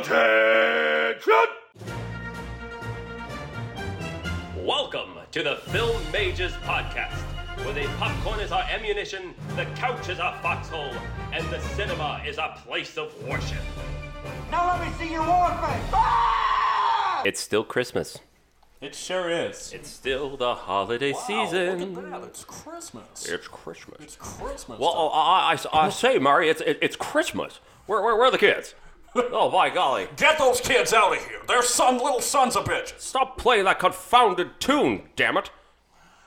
Attention! Welcome to the Film Majors Podcast, where the popcorn is our ammunition, the couch is our foxhole, and the cinema is our place of worship. Now let me see your war face. Ah! It's still Christmas. It sure is. It's still the holiday season. Look at that. It's Christmas. It's Christmas. It's Christmas. well, I, I, I say, Murray, it's it, it's Christmas. Where, where, where are the kids? oh, by golly. Get those kids out of here. They're some little sons of bitches. Stop playing that confounded tune, damn it.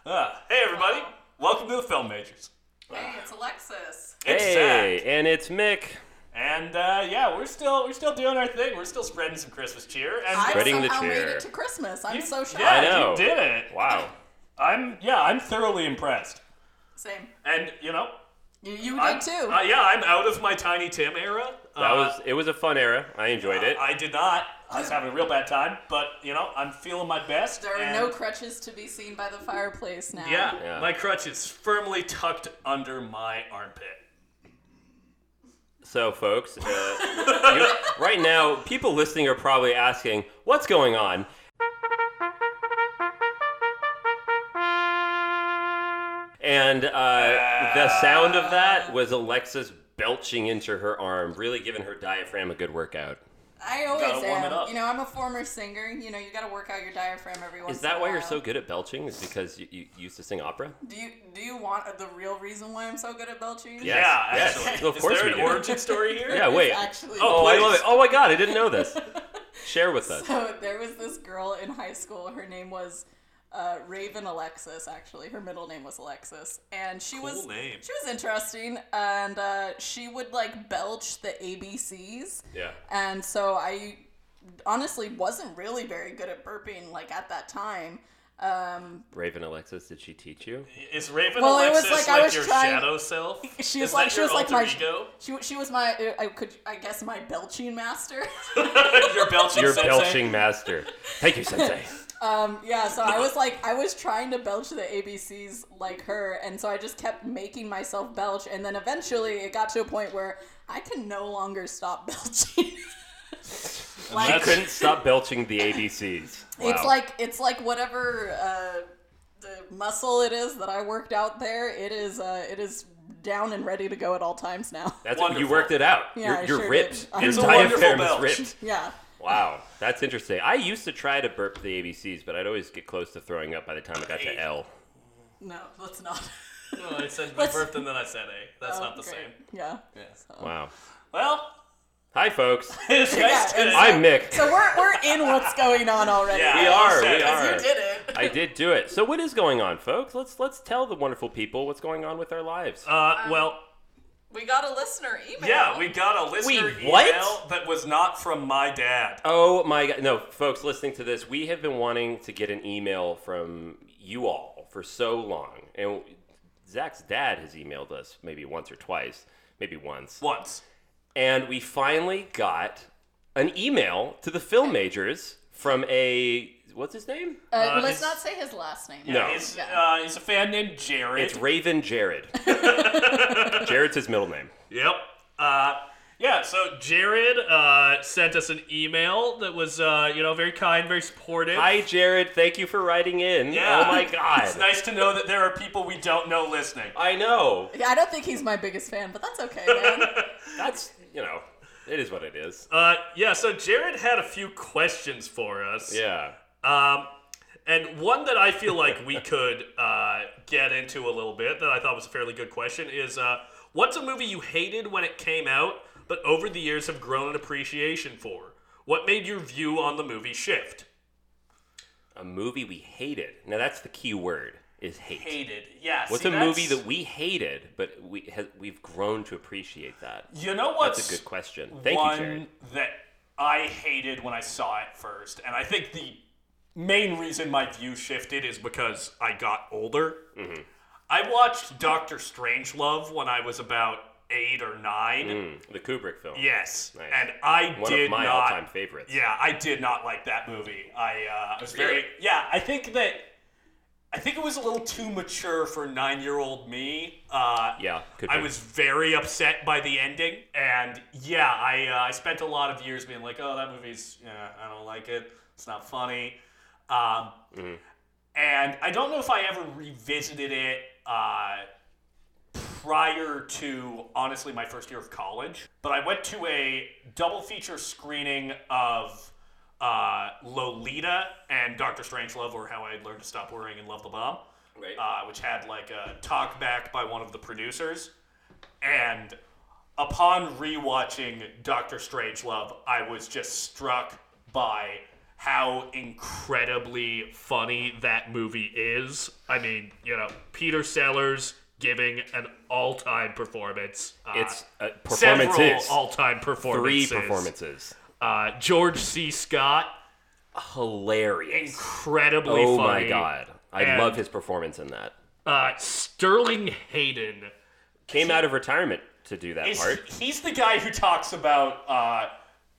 Uh, hey, everybody. Welcome to the Film Majors. Hey, it's Alexis. It's hey, Zach. and it's Mick. And uh, yeah, we're still we're still doing our thing. We're still spreading some Christmas cheer. And I Spreading the somehow made it to Christmas. I'm You- so shocked. yeah, I know. you did it. Wow. I'm yeah, I'm thoroughly impressed. Same. And you know, You, you I'm, did too. Uh, yeah, I'm out of my Tiny Tim era. That Uh, was it was a fun era. I enjoyed it. I did not. I was having a real bad time, but you know, I'm feeling my best. there are and- no crutches to be seen by the fireplace now. Yeah, Yeah. my crutch is firmly tucked under my armpit. So, folks, uh, you- right now, people listening are probably asking, "What's going on?" And uh, the sound of that was Alexis belching into her arm, really giving her diaphragm a good workout. I always Gotta warm am. it up. You know, I'm a former singer. You know, you got to work out your diaphragm every once. Is that in a why you're so good at belching? Is because you, you used to sing opera? Do you do you want the real reason why I'm so good at belching? Yes, yeah, yes. actually. Of Is course there we an do. origin story here? Yeah, wait. Actually, Oh, I love it. Oh my god, I didn't know this. Share with us. So there was this girl in high school. Her name was uh, Raven Alexis. Actually, her middle name was Alexis, and she was name. she was interesting. And uh, she would like belch the ABCs. Yeah. And so I honestly wasn't really very good at burping like at that time. Um, Raven Alexis, did she teach you? Is Raven Well, it was Alexis like I was your trying- shadow self? she Is was like that she your was like alter my ego? she she was my I could I guess my belching master. your belching Your sensei? belching master. Thank you, Sensei. Um, yeah, so I was like, I was trying to belch the ABCs like her, and so I just kept making myself belch, and then eventually it got to a point where I can no longer stop belching. I like, couldn't stop belching the ABCs. Wow. it's like it's like whatever uh, the muscle it is that I worked out there. It is uh, it is down and ready to go at all times now. That's what you worked it out. Yeah, you're you're sure ripped. did. Your It's a diaphragm is ripped. Yeah. Wow, that's interesting. I used to try to burp the ABCs, but I'd always get close to throwing up by the time I got to L. No, let's not. No, I said Let's- birth and then I said A. That's not the Okay. same. Yeah. Wow. Well, Hi, folks. it's Yeah, nice to and- I'm Mick. So we're we're in what's going on already. Yeah, We are. you We said- are. You did it. I did do it. So what is going on, folks? Let's let's tell the wonderful people what's going on with our lives. Uh, well, We got a listener email. yeah, we got a listener Wait, what? email that was not from my dad. Oh my god. No, folks listening to this, we have been wanting to get an email from you all for so long. And Zach's dad has emailed us maybe once or twice, maybe once. Once. And we finally got an email to the film majors from a what's his name? Uh, Uh, let's it's- not say his last name. No. He's, Yeah. uh, he's a fan named Jared. It's Raven Jared. Jared's his middle name. Yep. Uh, yeah, so Jared uh, sent us an email that was, uh, you know, very kind, very supportive. Hi Jared, thank you for writing in. Yeah. Oh my god. It's nice to know that there are people we don't know listening. I know. Yeah, I don't think he's my biggest fan, but that's okay, man. That's you know, it is what it is. Uh, yeah, so Jared had a few questions for us. Yeah. Um, and one that I feel like we could uh, get into a little bit that I thought was a fairly good question is uh, what's a movie you hated when it came out, but over the years have grown an appreciation for? What made your view on the movie shift? A movie we hated. Now that's the key word is hate. Hated, yeah. What's see, a movie that we hated, but we ha- we've grown to appreciate that? You know what's That's a good question. Thank one you, Jared. that I hated when I saw it first, and I think the main reason my view shifted is because I got older. Mm-hmm. I watched Doctor Strangelove when I was about eight or nine. Mm, the Kubrick film. Yes, Nice. and I did One did of my not. all-time favorites. Yeah, I did not like that movie. I uh, was Really? very yeah. I think that I think it was a little too mature for nine-year-old me. Uh, Yeah, could I was very upset by the ending, and yeah, I uh, I spent a lot of years being like, oh, that movie's, yeah, I don't like it. It's not funny. Um, Mm-hmm. And I don't know if I ever revisited it uh, prior to honestly my first year of college, but I went to a double feature screening of uh, Lolita and Doctor Strangelove, or How I Learned to Stop Worrying and Love the Bomb, Right. uh, which had like a talk back by one of the producers. And upon rewatching Doctor Strangelove, I was just struck by how incredibly funny that movie is. I mean, you know, Peter Sellers giving an all-time performance. Uh, It's uh, several performances. all-time Three performances. performances. Uh, George C. Scott, Hilarious. incredibly funny. Oh funny. my god. I And- love his performance in that. Uh, Sterling Hayden. Came out of retirement to do that Is part. he's the guy who talks about uh,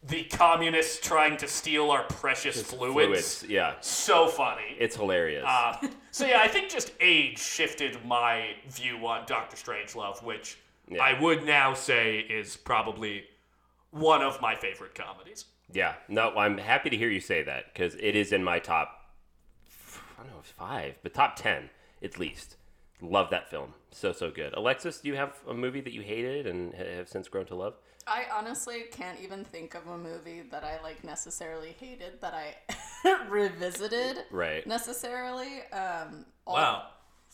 the communists trying to steal our precious fluids. Fluids. Yeah. So funny. It's hilarious. Uh, so yeah, I think just age shifted my view on Doctor Strangelove, which Yeah. I would now say is probably one of my favorite comedies. yeah. No, I'm happy to hear you say that because it is in my top, I don't know, five, but top 10 at least. Love that film. So, so good. Alexis, do you have a movie that you hated and have since grown to love? I honestly can't even think of a movie that I like necessarily hated that I revisited Right. necessarily. Um, all- Wow.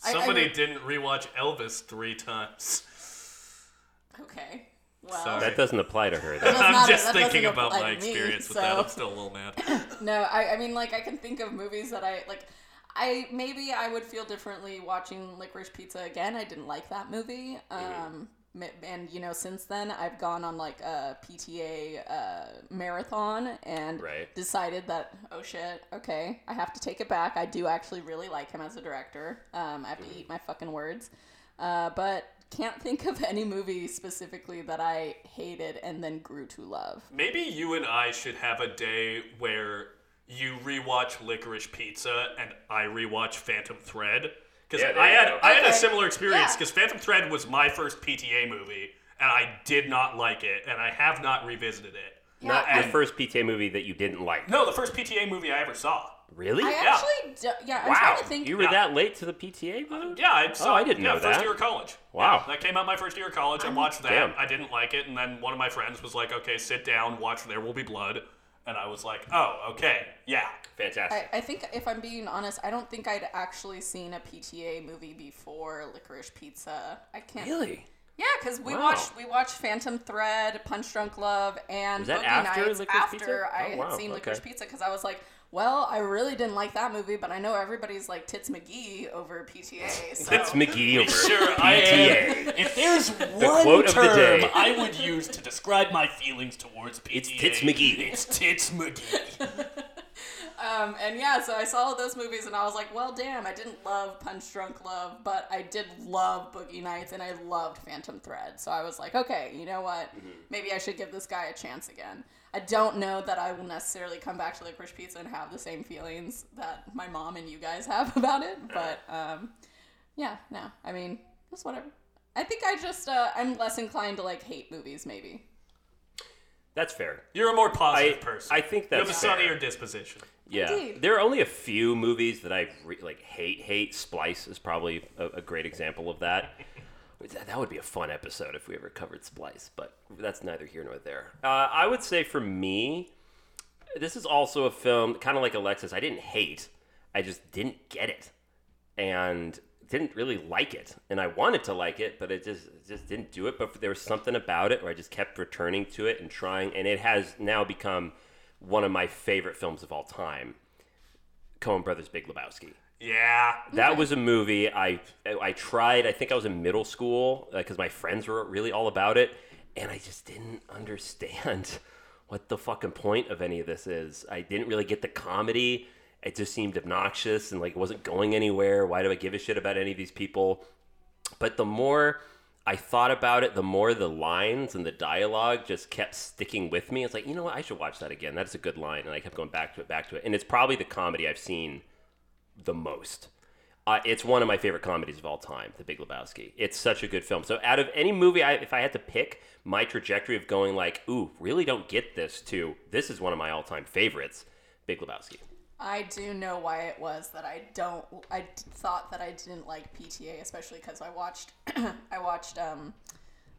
I- I Somebody didn't rewatch Elvis three times. Okay. Well, Sorry. That doesn't apply to her. Though. I'm not- just that thinking about my to me, experience with so- that. I'm still a little mad. No, I, I mean, like, I can think of movies that I like. I maybe I would feel differently watching Licorice Pizza again. I didn't like that movie. Um, ma- and you know, since then I've gone on like a PTA uh, marathon and Right. decided that oh shit, okay, I have to take it back. I do actually really like him as a director. Um, I have to eat my fucking words. Uh, but can't think of any movie specifically that I hated and then grew to love. Maybe you and I should have a day where you rewatch Licorice Pizza and I rewatch Phantom Thread. Because Yeah, I had go. I had a similar experience Yeah. because Phantom Thread was my first PTA movie and I did not like it and I have not revisited it. Not Yeah, the first PTA movie that you didn't like. No, the first PTA movie I ever saw. Really? I Yeah. actually, do, yeah, I'm wow. trying to think. You were Yeah. that late to the PTA movie? Uh, yeah, I oh, saw. I didn't yeah, know First that. year of college. Wow. Yeah, that came out my first year of college. I watched that. Damn. I didn't like it, and then one of my friends was like, "Okay, sit down, watch There Will Be Blood," and I was like, "Oh, okay, yeah." Fantastic. I, I think if I'm being honest, I don't think I'd actually seen a PTA movie before Licorice Pizza. I can't. really? Yeah, because we Wow. watched we watched Phantom Thread, Punch Drunk Love, and Was that Boogie after Nights Licorice after Pizza? I Oh, had seen okay. Licorice Pizza because I was like, well, I really didn't like that movie, but I know everybody's like Tits McGee over PTA. So. It's McGee over Sure, I PTA. am. If there's one quote of the term day. I would use to describe my feelings towards PTA, It's Tits McGee. It's Tits McGee. Um, and yeah, so I saw those movies and I was like, well, damn, I didn't love Punch Drunk Love, but I did love Boogie Nights and I loved Phantom Thread. So I was like, okay, you know what? Maybe I should give this guy a chance again. I don't know that I will necessarily come back to Licorice Pizza and have the same feelings that my mom and you guys have about it, but um, yeah, no, I mean, just whatever. I think I just uh, I'm less inclined to like hate movies, maybe. That's fair. You're a more positive I- person. I think you have a that's sunnier disposition. Yeah, Indeed. there are only a few movies that I re- like hate. Hate Splice is probably a, a great example of that. That. Would be a fun episode if we ever covered Splice, but that's neither here nor there. Uh, I would say for me, this is also a film kind of like Alexis. I didn't hate, I just didn't get it, and didn't really like it. And I wanted to like it, but it just it just didn't do it. But there was something about it where I just kept returning to it and trying, and it has now become one of my favorite films of all time. Coen Brothers Big Lebowski. Yeah. That was a movie I I tried. I think I was in middle school uh, because my friends were really all about it, and I just didn't understand what the fucking point of any of this is. I didn't really get the comedy. It just seemed obnoxious and like it wasn't going anywhere. Why do I give a shit about any of these people? But the more I thought about it, the more the lines and the dialogue just kept sticking with me. It's like, you know what? I should watch that again. That's a good line. And I kept going back to it, back to it. And it's probably the comedy I've seen the most. Uh, it's one of my favorite comedies of all time, The Big Lebowski. It's such a good film. So, out of any movie, I, if I had to pick my trajectory of going like, "Ooh, really don't get this," to this is one of my all-time favorites, Big Lebowski. I do know why it was that I don't. I thought that I didn't like PTA, especially because I watched. I watched. um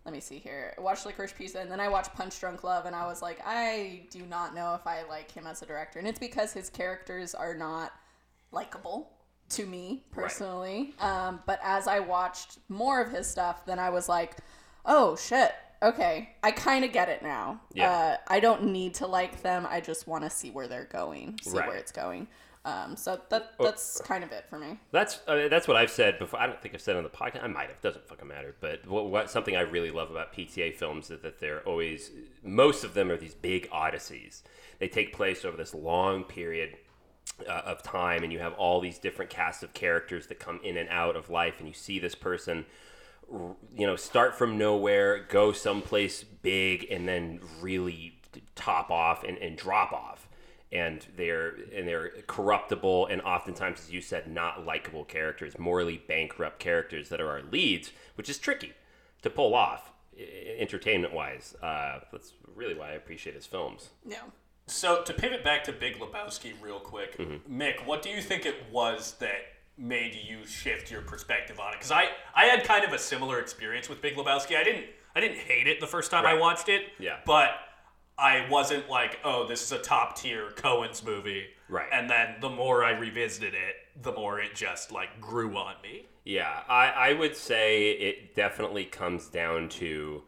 Let me see here. I watched Licorice Pizza, and then I watched Punch Drunk Love, and I was like, I do not know if I like him as a director, and it's because his characters are not likable to me personally. Um, but as I watched more of his stuff, then I was like, oh shit. Okay, I kind of get it now. Yeah. Uh, I don't need to like them. I just want to see where they're going, see Right. where it's going. Um, so that that's kind of it for me. That's uh, that's what I've said before. I don't think I've said on the podcast. I might have. Doesn't fucking matter. But what, what something I really love about PTA films is that they're always most of them are these big odysseys. They take place over this long period uh, of time, and you have all these different casts of characters that come in and out of life, and you see this person you know, start from nowhere, go someplace big, and then really top off and, and drop off. And they're and they're corruptible and oftentimes, as you said, not likable characters, morally bankrupt characters that are our leads, which is tricky to pull off, entertainment wise. Uh, that's really why I appreciate his films. Yeah. So to pivot back to Big Lebowski real quick, mm-hmm. Mick, what do you think it was that made you shift your perspective on it? Because I, I had kind of a similar experience with Big Lebowski. I didn't I didn't hate it the first time I watched it. Yeah. But I wasn't like, oh, this is a top tier Coens movie. Right. And then the more I revisited it, the more it just like grew on me. Yeah, I, I would say it definitely comes down to.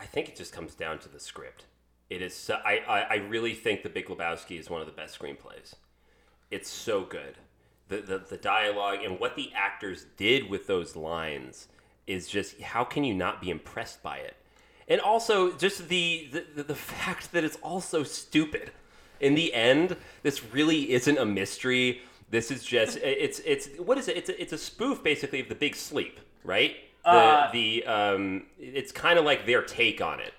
I think it just comes down to the script. It is. So, I, I I really think The Big Lebowski is one of the best screenplays. It's so good. The, the the dialogue and what the actors did with those lines is just how can you not be impressed by it? And also just the the, the, fact that it's also stupid. In the end, this really isn't a mystery. This is just it's it's what is it? It's a, it's a spoof basically of the Big Sleep, right? The Uh, the um it's kind of like their take on it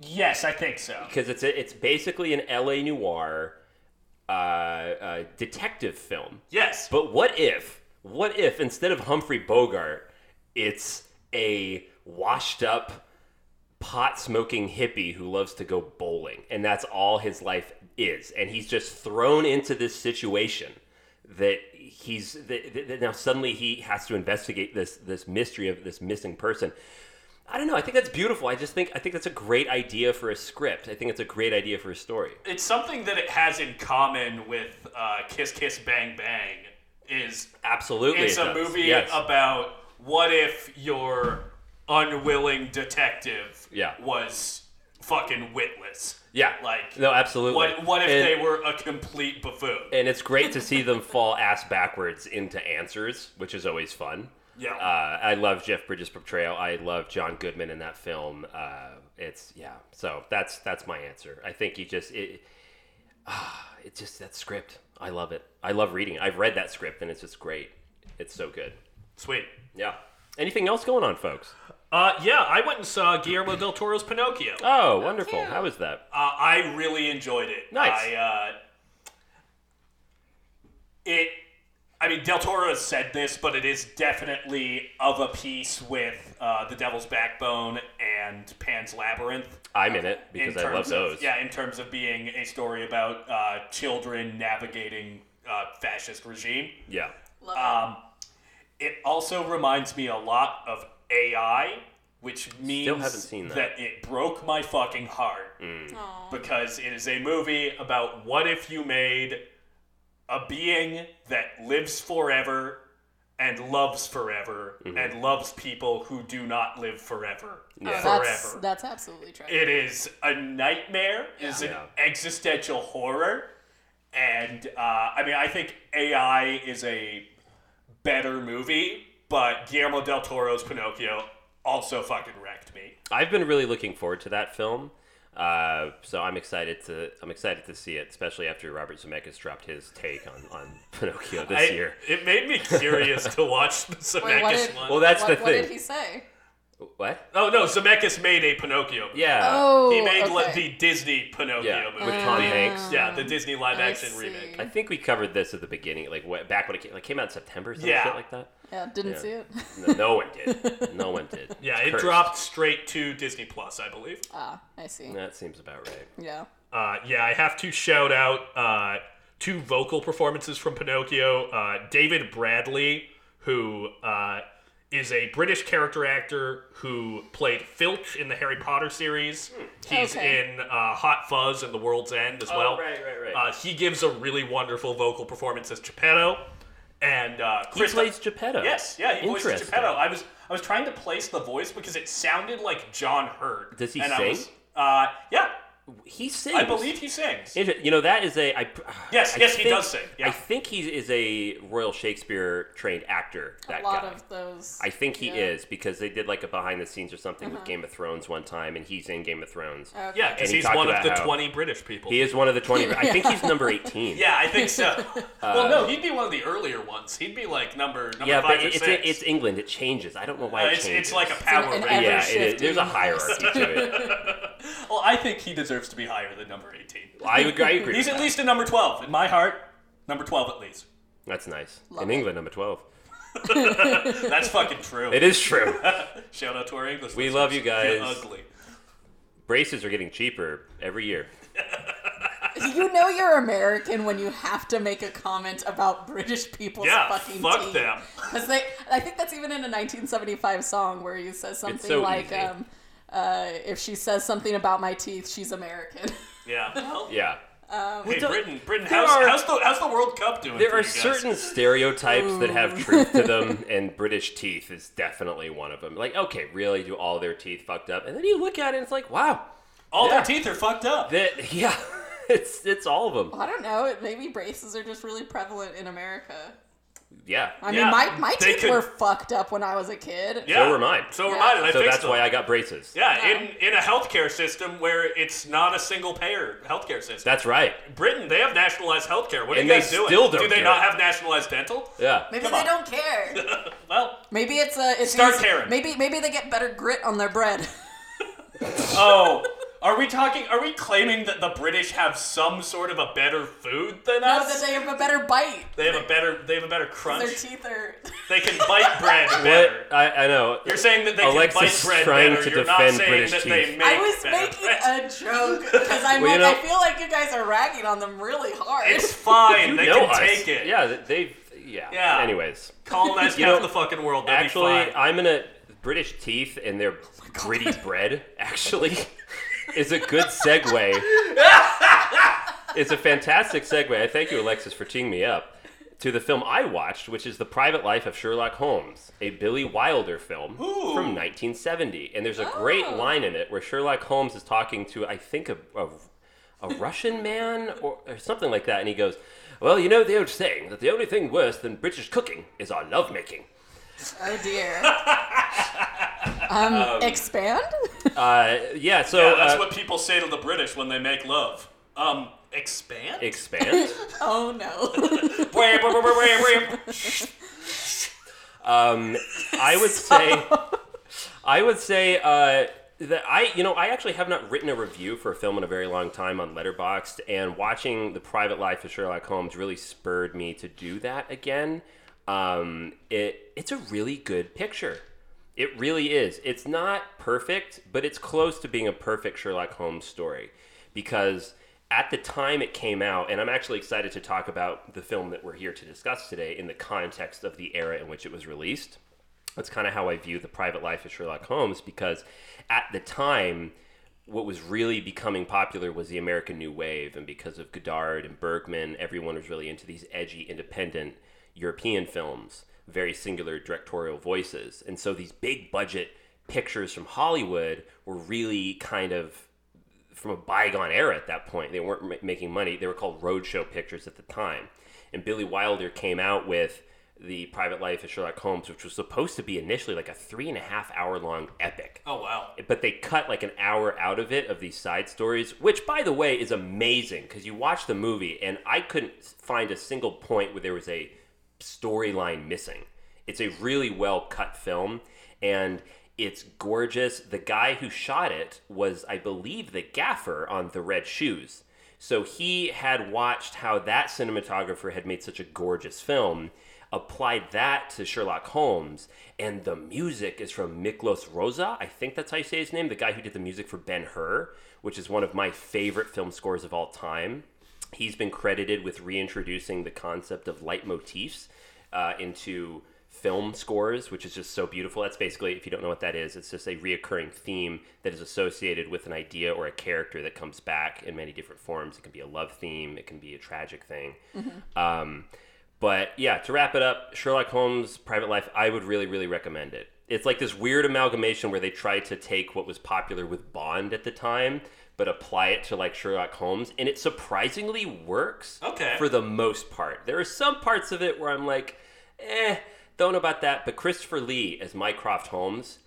Yes, I think so. because it's a, it's basically an LA noir uh, uh, detective film. Yes. But what if, what if instead of Humphrey Bogart, it's a washed up, pot smoking hippie who loves to go bowling, and that's all his life is, and he's just thrown into this situation that he's that, that- that now suddenly he has to investigate this this mystery of this missing person. I don't know. I think that's beautiful. I just think I think that's a great idea for a script. I think it's a great idea for a story. it's something that it has in common with uh, Kiss Kiss Bang Bang is Absolutely, it's it a does. movie Yes. about what if your unwilling detective Yeah. was fucking witless. Yeah. Like No, absolutely. What what if And- they were a complete buffoon? and it's great to see them fall ass backwards into answers, which is always fun. Yeah. Uh, I love Jeff Bridges' portrayal. I love John Goodman in that film. Uh, it's yeah. So that's that's my answer. I think you just it. Ah, it just that script. I love it. I love reading. it. I've read that script and it's just great. It's so good. Sweet. Yeah. Anything else going on, folks? Uh, yeah, I went and saw Guillermo del Toro's Pinocchio. Oh, wonderful. cute. How was that? Uh, I really enjoyed it. Nice. I, uh, it. I mean, Del Toro has said this, but it is definitely of a piece with uh, The Devil's Backbone and Pan's Labyrinth. I'm in it in because I love terms those. Of, yeah, in terms of being a story about uh, children navigating uh, fascist regime. Yeah. Love Um, it also reminds me a lot of AI, which means haven't seen that. it broke my fucking heart it. Aw. because it is a movie about what if you made a being that lives forever and loves forever Mm-hmm. and loves people who do not live forever Oh, that's forever. that's absolutely true. It is a nightmare. It is an Yeah. existential horror, and uh, I mean, I think AI is a better movie, but Guillermo del Toro's Pinocchio also fucking wrecked me. I've been really looking forward to that film. Uh, so I'm excited to I'm excited to see it, especially after Robert Zemeckis dropped his take on, on Pinocchio this I- year. It made me curious to watch the Wait, Zemeckis did, one. Well, that's what, the what did he say? What? Oh no, Zemeckis made a Pinocchio. movie. Yeah. Oh, He made li- okay. the Disney Pinocchio Yeah, movie. with Tom Hanks. Yeah, the Disney live I action see. remake. I think we covered this at the beginning, like what, back when it came, like came out in September, some Yeah. shit like that. Yeah, didn't Yeah. see it. No, no one did. No one did. Yeah, It's it cursed. dropped straight to Disney Plus, I believe. ah, I see. That seems about right. Yeah. Uh, yeah, I have to shout out uh, two vocal performances from Pinocchio. Uh, David Bradley, who uh, is a British character actor who played Filch in the Harry Potter series. He's Okay. in uh, Hot Fuzz and The World's End as well. Oh, right, right, right. Uh, he gives a really wonderful vocal performance as Geppetto. And uh, He plays Geppetto. Yes, yeah, he voices Geppetto. I was I was trying to place the voice because it sounded like John Hurt. Does he and I sing? was, uh, yeah, He sings. I believe he sings. Inter- You know that is a I, Yes, I yes, he does sing, yeah. I think he is a Royal Shakespeare trained actor. That a lot guy. of those. I think he yeah. is because they did like a behind the scenes or something with Game of Thrones one time, and he's in Game of Thrones. Okay. Yeah, because he he's talked one of the how- 20 British people. He is one of the twenty. I think he's number eighteen. Yeah, I think so. well, no, he'd be one of the earlier ones. He'd be like number number Yeah, five but or it's six. it's England. It changes. I don't know why Uh, it it's, changes. it's like a power an ranking. yeah, it is. There's a hierarchy to it. Well, I think he deserves to be higher than number 18. I agree. I agree. He's with at that. least a number 12. In my heart, number 12 at least. That's nice. Love in it. England, number twelve. That's fucking true. It is true. Shout out to our English We listeners. love you guys. You're ugly. Braces are getting cheaper every year. You know you're American when you have to make a comment about British people's Yeah, fucking fuck teeth. them. Because they, I think that's even in a 1975 song where he says something so like, easy. um, uh, "If she says something about my teeth, she's American." Yeah. Yeah. hey, Britain, Britain, how's, are- how's, the, how's the World Cup doing? There for are you guys? certain stereotypes that have truth to them, and British teeth is definitely one of them. Like, okay, really, do all their teeth fucked up? And then you look at it, and it's like, wow, All Yeah. their teeth are fucked up. that yeah, it's it's all of them. I don't know. Maybe braces are just really prevalent in America. Yeah, I Yeah, mean, my, my they teeth could- were fucked up when I was a kid. Yeah. So were mine. So were mine, and I so fixed that's them. why I got braces. Yeah, Yeah. in in a healthcare system where it's not a single payer healthcare system. That's right. Britain, they have nationalized healthcare. What are you they guys doing? still don't Do they care. not have nationalized dental? Yeah. Maybe Come they on. don't care. Well, Maybe it's a it's Start easy- caring. Maybe maybe they get better grit on their bread. Oh, are we talking? Are we claiming that the British have some sort of a better food than us? no, us? that they have a better bite. they have a better they have a better crunch. Their teeth are. They can bite bread better. What I, I know. You're saying that they Alexis can bite bread trying better. to You're not defend saying British that teeth. they make I was making bread. a joke because I'm Well, you like, know- I feel like you guys are ragging on them really hard. It's fine. they know can us. take it. Yeah, th- they've. Yeah. Yeah. Anyways, Colonize You half know, the fucking world. That'd actually, be fine. I'm gonna British teeth and their oh gritty bread. Actually, is a good segue. it's a fantastic segue. I thank you, Alexis, for teeing me up to the film I watched, which is The Private Life of Sherlock Holmes, a Billy Wilder film from 1970. And there's a great Oh. line in it where Sherlock Holmes is talking to, I think, a, a, a Russian man or, or something like that, and he goes. Well, you know the old saying that the only thing worse than British cooking is our lovemaking. oh dear. um, expand. Uh, yeah, so Yeah, that's uh, what people say to the British when they make love. Um, expand? expand. Oh no. Um, I would say, I would say uh, that I, you know, I actually have not written a review for a film in a very long time on Letterboxd, and watching The Private Life of Sherlock Holmes really spurred me to do that again. Um, it it's a really good picture. It really is. It's not perfect, but it's close to being a perfect Sherlock Holmes story because at the time it came out, and I'm actually excited to talk about the film that we're here to discuss today in the context of the era in which it was released. That's kind of how I view the private life of Sherlock Holmes because at the time, what was really becoming popular was the American New Wave, and because of Godard and Bergman, everyone was really into these edgy, independent European films, very singular directorial voices. And so these big budget pictures from Hollywood were really kind of from a bygone era at that point. They weren't ma- making money. They were called roadshow pictures at the time. And Billy Wilder came out with the Private Life of Sherlock Holmes, which was supposed to be initially like a three and a half hour long epic Oh, wow. but they cut like an hour out of it of these side stories, which by the way is amazing because you watch the movie and I couldn't find a single point where there was a storyline missing. It's a really well cut film and It's gorgeous. The guy who shot it was, I believe, the gaffer on The Red Shoes. So he had watched how that cinematographer had made such a gorgeous film, applied that to Sherlock Holmes, and the music is from Miklos Rozsa. I think that's how you say his name, the guy who did the music for Ben Hur, which is one of my favorite film scores of all time. He's been credited with reintroducing the concept of leitmotifs uh, into film scores, which is just so beautiful. That's basically, if you don't know what that is, it's just a reoccurring theme that is associated with an idea or a character that comes back in many different forms. It can be a love theme, it can be a tragic thing. Um, but yeah, to wrap it up, Sherlock Holmes' Private Life, I would really, really recommend it. It's like this weird amalgamation where they try to take what was popular with Bond at the time, but apply it to like Sherlock Holmes, and it surprisingly works. Okay. For the most part, there are some parts of it where I'm like, eh, don't know about that. But Christopher Lee as Mycroft Holmes,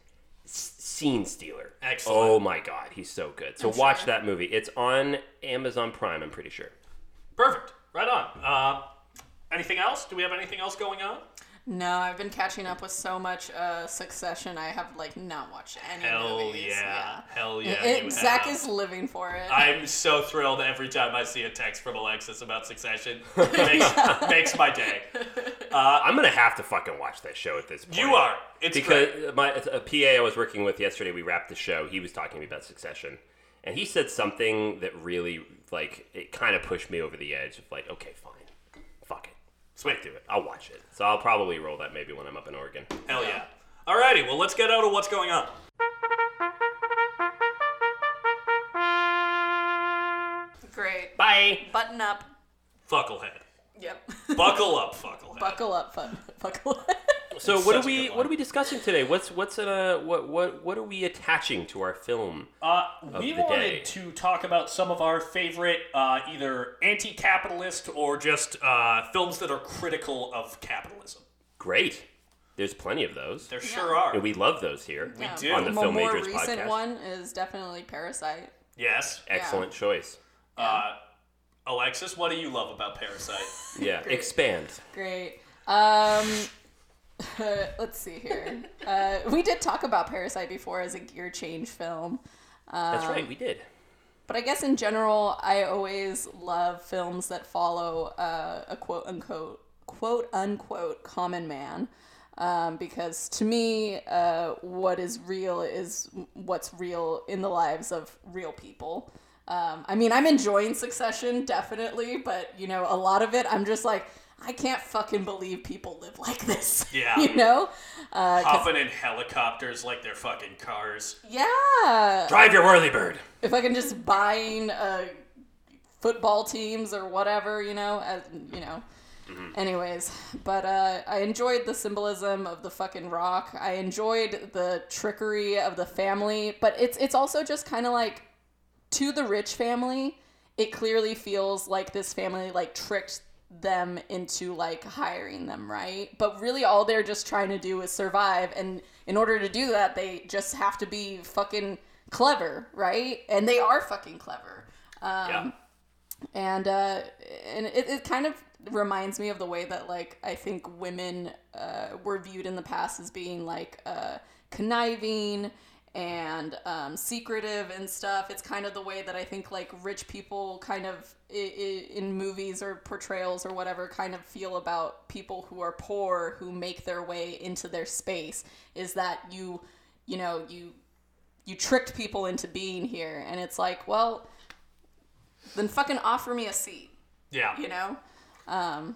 s- scene stealer. Excellent. Oh my god, he's so good. So I'm watch sure. that movie. It's on Amazon Prime. I'm pretty sure. Perfect. Right on. Uh, anything else? Do we have anything else going on? No, I've been catching up with so much uh, Succession. I have like not watched any Hell movies. yeah. Hell yeah. It- you Zach have. is living for it. I'm so thrilled every time I see a text from Alexis about Succession. Makes, makes my day. I'm gonna have to fucking watch that show at this point. You are. It's because great. my a PA I was working with yesterday, we wrapped the show. He was talking to me about Succession, and he said something that really like it kind of pushed me over the edge of like, okay, fine, fuck it, Sweet. do it. I'll watch it. So I'll probably roll that maybe when I'm up in Oregon. Hell yeah. Alrighty, well, let's get out of what's going on. Great. Bye. Button up. Fucklehead. Yep. Buckle up, Fucklehead. Buckle up, fun. Buckle up. So what are we what are we discussing today? What's what's uh what what what are we attaching to our film? Uh, we the wanted day. to talk about some of our favorite uh, either anti-capitalist or just uh, films that are critical of capitalism. Great. There's plenty of those. There sure are. And we love those here. Yeah. do. On the A Film more Majors recent podcast. one is definitely Parasite. yes. Excellent choice. Uh, Alexis, what do you love about Parasite? Yeah. Expand. Great. Um, let's see here. Uh, we did talk about Parasite before as a gear change film. That's Um, right, we did. But I guess in general, I always love films that follow uh, a quote unquote quote unquote common man. Um, because to me, uh, what is real is what's real in the lives of real people. Um, I mean, I'm enjoying Succession definitely, but you know, a lot of it, I'm just like, I can't fucking believe people live like this. Yeah. you know? Uh, Hopping in helicopters like they're fucking cars. yeah. Drive your whirly bird. if I can just buying uh, football teams or whatever, you know, as you know. Anyways, but uh, I enjoyed the symbolism of the fucking rock. I enjoyed the trickery of the family, but it's it's also just kind of like to the rich family. It clearly feels like this family like tricked them into like hiring them, right? But really, all they're just trying to do is survive, and in order to do that, they just have to be fucking clever, right? And they are fucking clever yeah. and uh, and it, it kind of reminds me of the way that like I think women uh, were viewed in the past as being like uh, conniving and um, secretive and stuff. It's kind of the way that I think like rich people kind of in movies or portrayals or whatever kind of feel about people who are poor who make their way into their space is that you you know you you tricked people into being here. And it's like well then fucking offer me a seat. Yeah. you know? Um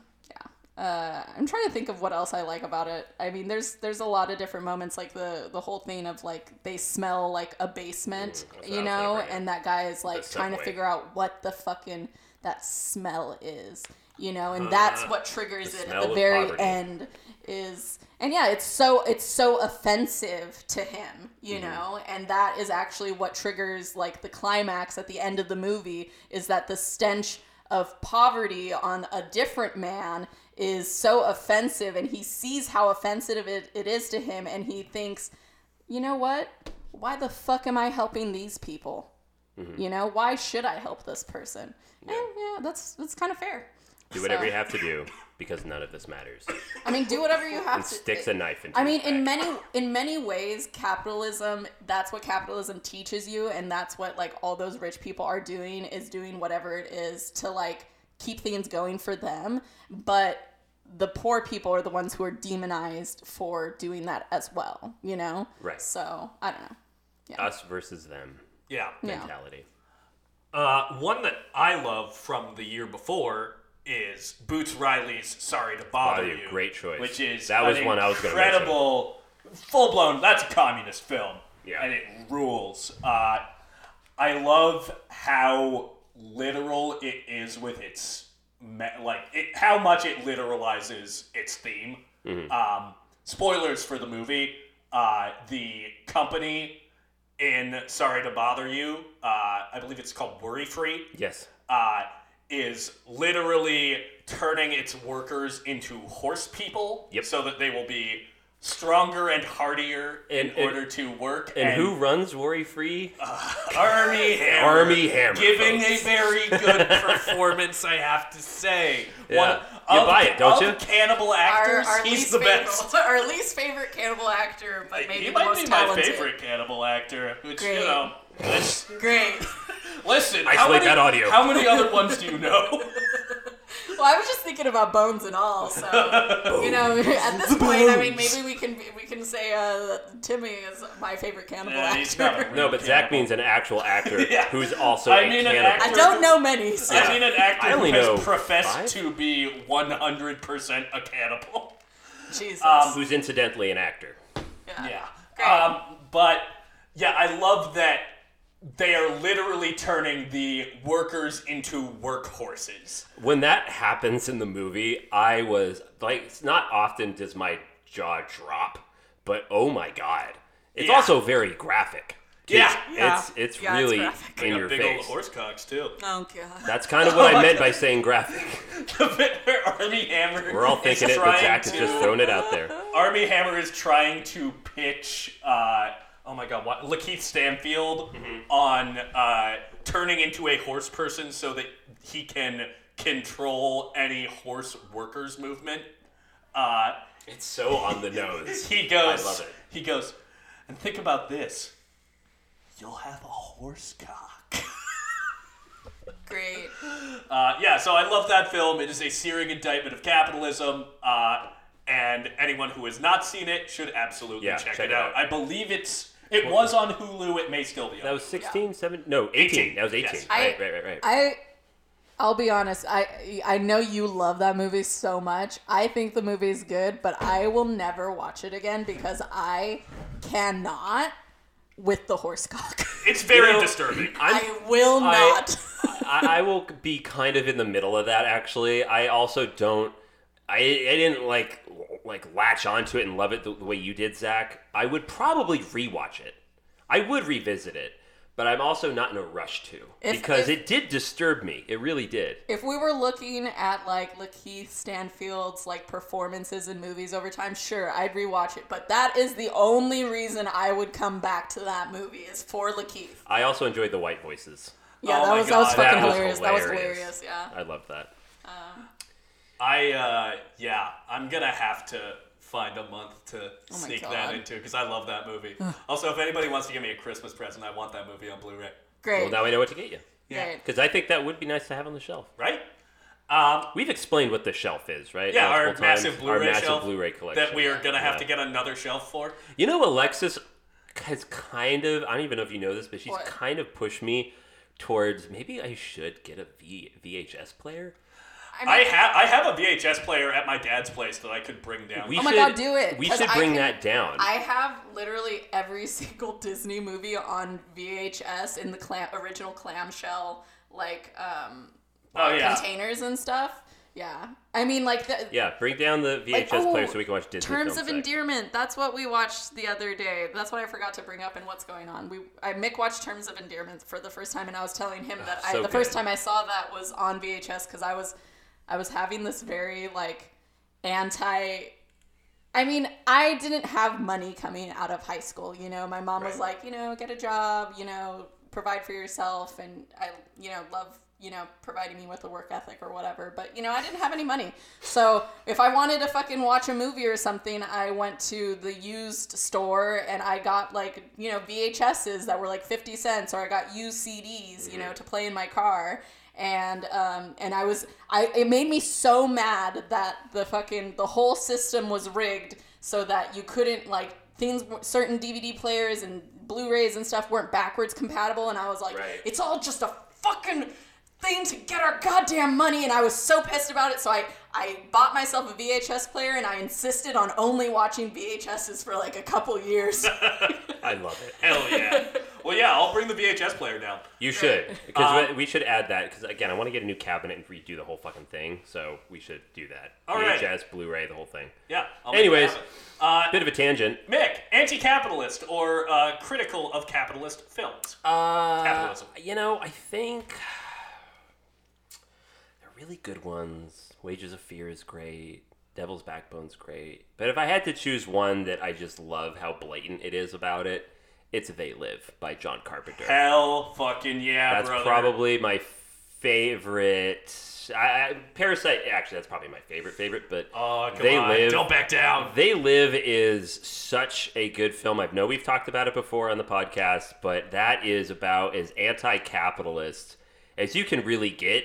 uh i'm trying to think of what else i like about it i mean there's there's a lot of different moments like the the whole thing of like they smell like a basement that's I you know up. and that guy is like The trying to figure out what the fucking that smell is you know and that's Uh, what triggers it at the very poverty. end is and yeah it's so it's so offensive to him you Mm-hmm. know and that is actually what triggers like the climax at the end of the movie is that the stench of poverty on a different man is so offensive and he sees how offensive it, it is to him and he thinks you know what why the fuck am i helping these people Mm-hmm. you know why should i help this person yeah, yeah that's that's kind of fair Do whatever So- you have to do because none of this matters. I mean, do whatever you have And to. sticks a knife into I mean, in back. many in many ways, capitalism. That's what capitalism teaches you, and that's what like all those rich people are doing is doing whatever it is to like keep things going for them. But the poor people are the ones who are demonized for doing that as well. You know. Right. So I don't know. us versus them Yeah. Yeah. mentality. Uh, one that I love from the year before is Boots Riley's "Sorry to Bother Bother You. You." Great choice. Which is That was an one I was gonna incredible, full blown. That's a communist film. Yeah. and it rules. Uh, I love how literal it is with its me- like it, how much it literalizes its theme. Mm-hmm. Um, spoilers for the movie. Uh, the company in Sorry to Bother You, uh, I believe it's called Worry Free Yes. uh, is literally turning its workers into horse people Yep. so that they will be stronger and hardier in And- and- order to work. And, who runs Worry Free? Uh, Armie Hammer. Armie Hammer, Giving folks. a very good performance, I have to say. Yeah. You buy it, don't of you? cannibal Our, actors, our he's least the favorite, best. our least favorite cannibal actor, but maybe he the might most be my talented. favorite cannibal actor, which, Great. you know, let's- Great. listen. how Isolate many, that audio. How many other ones do you know? Well, I was just thinking about bones and all, so you know, at this point, I mean, maybe we can we can say uh, Timmy is my favorite cannibal Yeah, he's not a actor. real No, but Zach cannibal. means an actual actor Yeah. who's also I a mean an cannibal. actor- I don't know many. So. I mean, an actor I only who has know professed five. to be 100% a cannibal. Jesus. Um, Who's incidentally an actor. yeah. Yeah. Great. Um, but yeah, I love that they are literally turning the workers into workhorses. When that happens in the movie, I was like, it's not often does my jaw drop, but oh my god, it's Yeah. also very graphic. Yeah. Yeah. It's it's Yeah, really graphic. in Got your big face. old horse cocks too. Oh god. That's kind of what I meant by saying graphic. the bit where Armie Hammer. We're all is thinking it, but trying Zach has just thrown it out there. Armie Hammer is trying to pitch, uh, oh my god, what? Lakeith Stanfield Mm-hmm. on uh, turning into a horse person so that he can control any horse workers movement. Uh, It's so on the nose. he goes, I love it. He goes, and think about this. You'll have a horse cock. Great. Uh, yeah, so I love that film. It is a searing indictment of capitalism, uh, and anyone who has not seen it should absolutely Yeah, check, check it it out. out. I believe it's it was on Hulu. It may still be. On. That was 16, 7, no, 18. 18. That was 18. Yes. Right, I- right, right, right. I I'll be honest. I I know you love that movie so much. I think the movie's good, but I will never watch it again because I cannot with the horse cock. It's very You know, disturbing. I will I- not. I, I will be kind of in the middle of that actually. I also don't. I, I didn't like like latch onto it and love it the, the way you did, Zach. I would probably rewatch it. I would revisit it, but I'm also not in a rush to If- because if- it did disturb me. It really did. if we were looking at like Lakeith Stanfield's like performances in movies over time, sure, I'd rewatch it. But that is the only reason I would come back to that movie is for Lakeith. I also enjoyed the white voices. Yeah, Oh that was that was fucking That was hilarious. That was hilarious. hilarious. Yeah. I loved that. Um, I uh, yeah, I'm gonna have to find a month to Oh sneak God. that into because I love that movie. also, if anybody wants to give me a Christmas present, I want that movie on Blu-ray. Great. Well, now we know what to get you Great. because I think that would be nice to have on the shelf. Right? Um, We've explained what the shelf is, right? yeah, our times. massive Blu-ray our massive shelf Blu-ray collection that we are gonna have Yeah. to get another shelf for. You know, Alexis has kind of, I don't even know if you know this, but she's What? kind of pushed me towards maybe I should get a v- VHS player. I mean, have I have a VHS player at my dad's place that I could bring down. We Oh my should, God, do it, We should bring can- that down. I have literally every single Disney movie on VHS in the clam- original clamshell like um oh yeah. containers and stuff. Yeah. I mean like the yeah, bring down the VHS Like, oh, player so we can watch Disney Terms of there. Endearment. That's what we watched the other day. That's what I forgot to bring up and what's going on. We I Mick watched Terms of Endearment for the first time and I was telling him that I, so the first time I saw that was on VHS cuz I was I was having this very like anti I mean, I didn't have money coming out of high school, you know. My mom was like, you know, get a job, you know, provide for yourself and I you know, love you know, providing me with a work ethic or whatever. But, you know, I didn't have any money. So if I wanted to fucking watch a movie or something, I went to the used store and I got like, you know, VHSs that were like 50 cents or I got used CDs, you know, mm-hmm. to play in my car. And um, and I was I it made me so mad that the fucking the whole system was rigged so that you couldn't like things certain DVD players and Blu-rays and stuff weren't backwards compatible and I was like Right. it's all just a fucking thing to get our goddamn money and I was so pissed about it so I I bought myself a VHS player and I insisted on only watching VHSs for like a couple years. I love it. Hell yeah. well, yeah, I'll bring the VHS player down. You should, because Um, we should add that. Because again, I want to get a new cabinet and redo the whole fucking thing. So we should do that. All right. VHS, Blu-ray, the whole thing. Yeah. I'll make Anyways. happen. uh, Bit of a tangent. Mick, anti-capitalist or uh, critical of capitalist films? Uh, Capitalism. You know, I think they're really good ones. Wages of Fear is great. Devil's Backbone's great. But if I had to choose one that I just love how blatant it is about it, it's They Live by John Carpenter. Hell fucking yeah, That's brother. probably my favorite. I, I, Parasite, actually, that's probably my favorite favorite. But Oh, come They on. Live, Don't back down. They Live is such a good film. I know we've talked about it before on the podcast, but that is about as anti-capitalist as you can really get.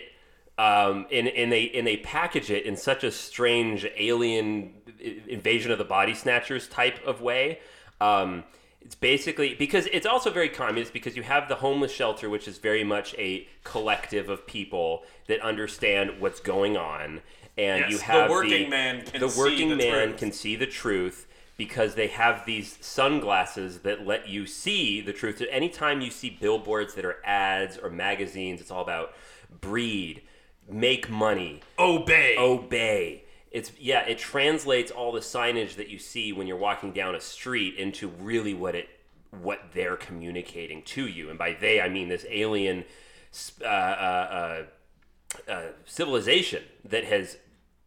Um, and, and they and they package it in such a strange alien invasion of the body snatchers type of way. Um, it's basically because it's also very communist because you have the homeless shelter, which is very much a collective of people that understand what's going on, and Yes, you the have working man can the working the man truth. can see the truth because they have these sunglasses that let you see the truth. So anytime you see billboards that are ads or magazines, it's all about breed, make money, Obey. obey. It's yeah, it translates all the signage that you see when you're walking down a street into really what it what they're communicating to you, and by they I mean this alien uh, uh, uh, uh, civilization that has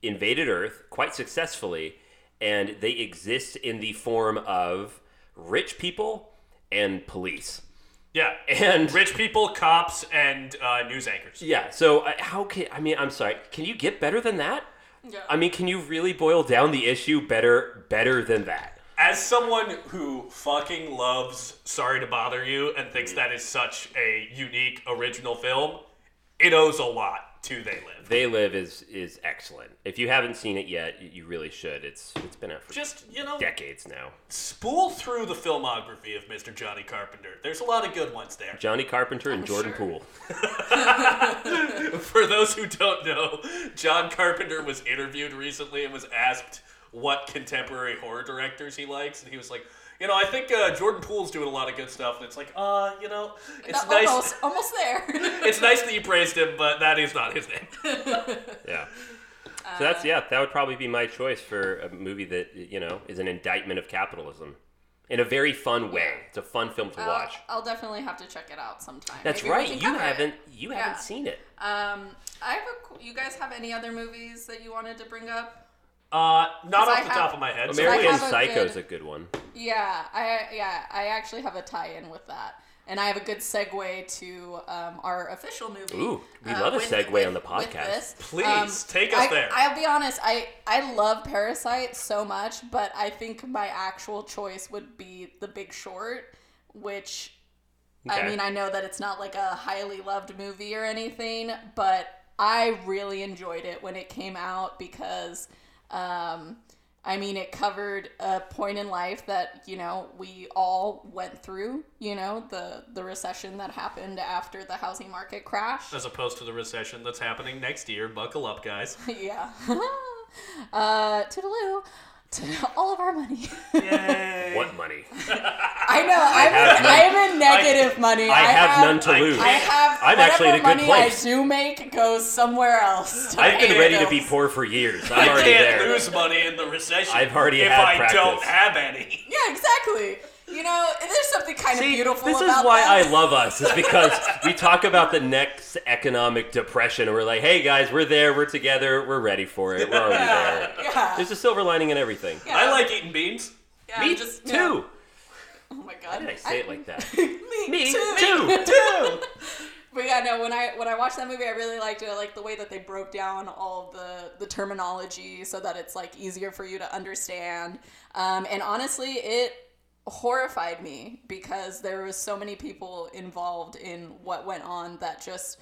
invaded Earth quite successfully, and they exist in the form of rich people and police. Yeah. And Rich people, cops, and uh, news anchors. yeah, so uh, how can I mean? I'm sorry. Can you get better than that? Yeah. I mean, can you really boil down the issue better better than that? As someone who fucking loves Sorry to Bother You and thinks mm. that is such a unique, original film, it owes a lot to They Live. They Live is is excellent. If you haven't seen it yet, you really should. It's it's been out for Just, you know, decades now. spool through the filmography of Mr. Johnny Carpenter. There's a lot of good ones there. Johnny Carpenter and Jordan sure. Poole. For those who don't know, John Carpenter was interviewed recently and was asked what contemporary horror directors he likes, and he was like, "You know, I think uh, Jordan Poole's doing a lot of good stuff." And it's like, uh, you know, it's No, nice. almost, almost there. It's nice that you praised him, but that is not his name. Yeah. So that's yeah. That would probably be my choice for a movie that you know is an indictment of capitalism, in a very fun way. It's a fun film to I'll, watch. I'll definitely have to check it out sometime. That's Maybe right. You haven't you Yeah. haven't seen it. Um, I have a. You guys have any other movies that you wanted to bring up? Uh, not I off the have- top of my head. so American a Psycho is a good one. Yeah, I yeah, I actually have a tie-in with that, and I have a good segue to um, our official movie. Ooh, we uh, love a segue with- on the podcast. this. Please, take us I, there. I'll be honest, I I love Parasite so much, but I think my actual choice would be The Big Short, which I mean, I know that it's not like a highly loved movie or anything, but I really enjoyed it when it came out because, um, I mean, it covered a point in life that you know we all went through. You know, the the recession that happened after the housing market crash. As opposed to the recession that's happening next year. Buckle up, guys. yeah. uh, toodaloo. To all of our money. What money? I know. I'm, have in, none- I'm in negative money. I have none to I lose. can't- I have I'm actually in a good money place. I do make goes somewhere else. to I've been pay ready to be poor for years. I I'm already can't lose money in the recession. I've already if had I practice. don't have any. Yeah, exactly. You know, and there's something kind of See, beautiful this is about why that. I love us. Is because we talk about the next economic depression, and we're like, "Hey guys, we're there. We're together. We're ready for it. We're already there." Yeah. There's a silver lining in everything. Yeah. I like eating beans. Yeah, Me just, too. you know, oh my god. Why did I say it like that? Me, Me too. too. Too. But yeah, no. When I when I watched that movie, I really liked it. I like the way that they broke down all the the terminology so that it's like easier for you to understand. Um, and honestly, it horrified me because there was so many people involved in what went on that just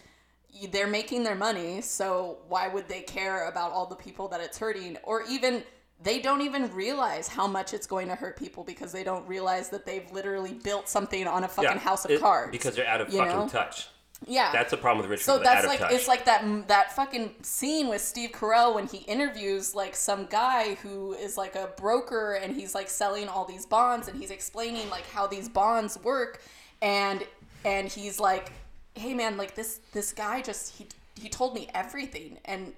they're making their money. So why would they care about all the people that it's hurting, or even they don't even realize how much it's going to hurt people because they don't realize that they've literally built something on a fucking house of It- cards because they're out of fucking know? touch. Yeah, That's the problem with rich so that's like it's like that that fucking scene with Steve Carell when he interviews like some guy who is like a broker and he's like selling all these bonds and he's explaining like how these bonds work and and he's like hey man like this this guy just he he told me everything and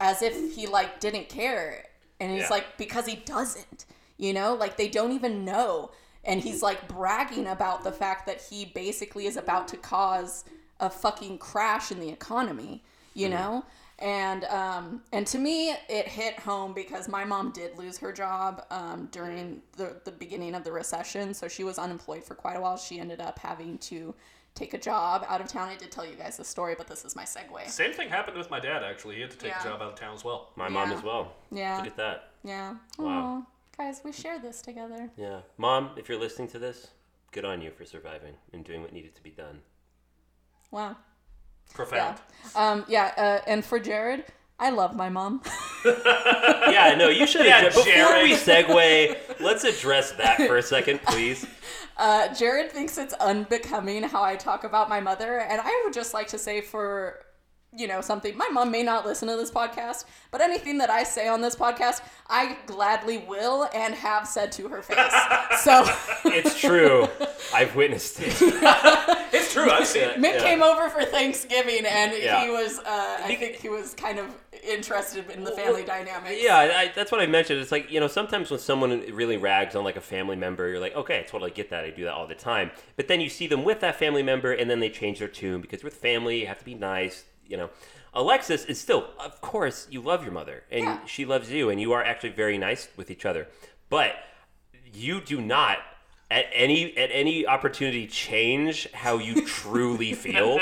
as if he like didn't care. And he's Yeah. like because he doesn't you know? Like they don't even know. And he's like bragging about the fact that he basically is about to cause a fucking crash in the economy you know and um and to me it hit home because my mom did lose her job um during the the beginning of the recession so she was unemployed for quite a while she ended up having to take a job out of town i did tell you guys the story but this is my segue Same thing happened with my dad. Actually, he had to take Yeah. a job out of town as well. My mom as well. Yeah. Look at that. yeah Wow. Aw, guys we share this together Yeah. Mom, if you're listening to this, good on you for surviving and doing what needed to be done. Wow Profound. Yeah. Um, yeah, uh, and for Jared, I love my mom. Yeah, no, you should Yeah, have. Before we segue, let's address that for a second, please. Uh, Jared thinks it's unbecoming how I talk about my mother, and I would just like to say for you know something my mom may not listen to this podcast but anything that i say on this podcast i gladly will and have said to her face so It's true. I've witnessed it. It's true. I've seen it. mick Yeah. came over for thanksgiving and Yeah. he was uh, i think he was kind of interested in the family dynamics Yeah, I, that's what I mentioned. It's like you know, sometimes when someone really rags on like a family member, you're like, okay, I totally get that. I do that all the time. But then you see them with that family member, and then they change their tune because with family, you have to be nice. You know, Alexis is still, of course, you love your mother, and Yeah. she loves you, and you are actually very nice with each other. But you do not. At any at any opportunity, change how you truly feel.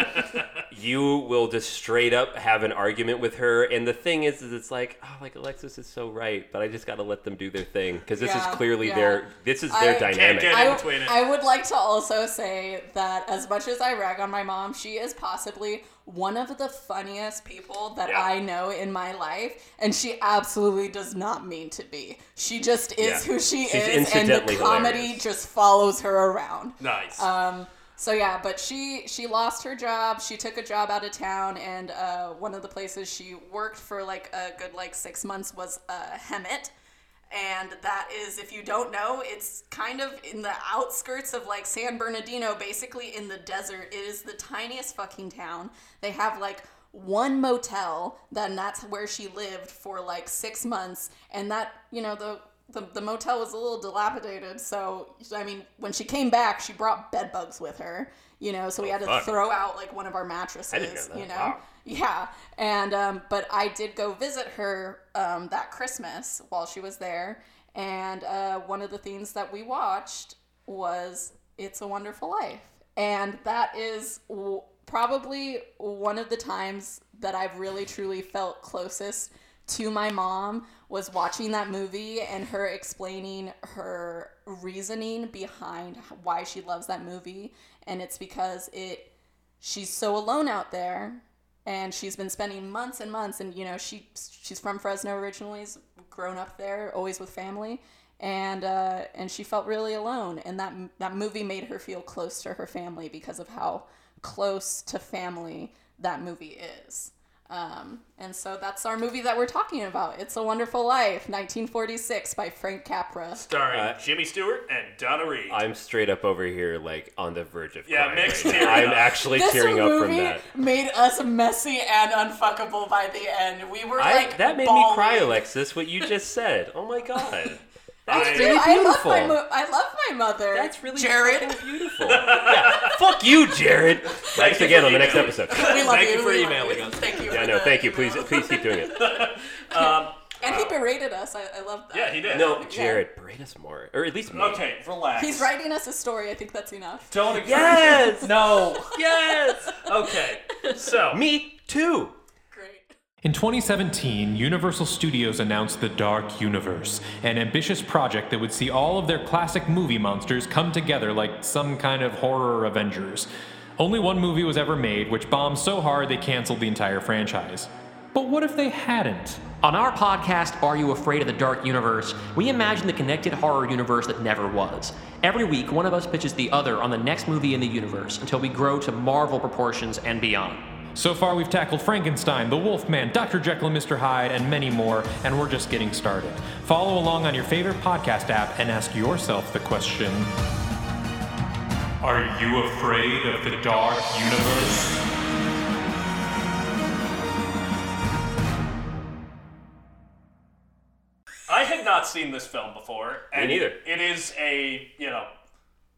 you will just straight up have an argument with her. And the thing is, is it's like, oh, like Alexis is so right, but I just got to let them do their thing because this Yeah, is clearly yeah. their this is their I- Can't dynamic. get I, in between it. I would like to also say that as much as I rag on my mom, she is possibly one of the funniest people that Yeah. I know in my life, and she absolutely does not mean to be. She just is Yeah. who she She's is, and the comedy hilarious. just follows her around. Nice. Um, so yeah, but she she lost her job. She took a job out of town, and uh, one of the places she worked for like a good like six months was uh, Hemet, and that is if you don't know, it's kind of in the outskirts of like San Bernardino, basically in the desert. It is the tiniest fucking town. They have like one motel, then that's where she lived for like six months, and that you know the the, the motel was a little dilapidated so i mean when she came back she brought bed bugs with her you know so we oh, had to fuck. throw out like one of our mattresses didn't know that. you know Wow. Yeah and um, but i did go visit her um, that christmas while she was there and uh, one of the things that we watched was it's a wonderful life and that is w- probably one of the times that i've really truly felt closest to my mom was watching that movie and her explaining her reasoning behind why she loves that movie and it's because it she's so alone out there and she's been spending months and months and you know she she's from Fresno originally has grown up there always with family. And uh, and she felt really alone and that that movie made her feel close to her family because of how close to family that movie is um, and so that's our movie that we're talking about. It's a Wonderful Life, 1946 by Frank Capra. Starring Uh, Jimmy Stewart and Donna Reed. I'm straight up over here, like on the verge of Yeah, crying. Mick's right now. I'm actually This tearing up from that. made us messy and unfuckable by the end. We were I, like that made me cry. Alexis. What you just said. Oh my god. That's That's Dude, really I love my mo- I love my mother. That's really Jared. fucking beautiful. yeah. Fuck you, Jared. Thanks again on the next episode. We love Thank you you for we love emailing you. us. Thank you. Yeah, for no, thank you. Please, please keep doing it. Um, And he berated us. I, I love that. Yeah, he did. No, Jared, berate us more, or at least me. Okay, relax. He's writing us a story. I think that's enough. Don't encourage Yes. No. Yes. Okay, so me too. In 2017, Universal Studios announced The Dark Universe, an ambitious project that would see all of their classic movie monsters come together like some kind of horror Avengers. Only one movie was ever made, which bombed so hard they canceled the entire franchise. But what if they hadn't? On our podcast, Are You Afraid of the Dark Universe? we imagine the connected horror universe that never was. Every week, one of us pitches the other on the next movie in the universe until we grow to Marvel proportions and beyond. So far, we've tackled Frankenstein, the Wolfman, Dr. Jekyll and Mr. Hyde, and many more, and we're just getting started. Follow along on your favorite podcast app and ask yourself the question Are you afraid of the dark universe? I had not seen this film before. And neither. It is a, you know,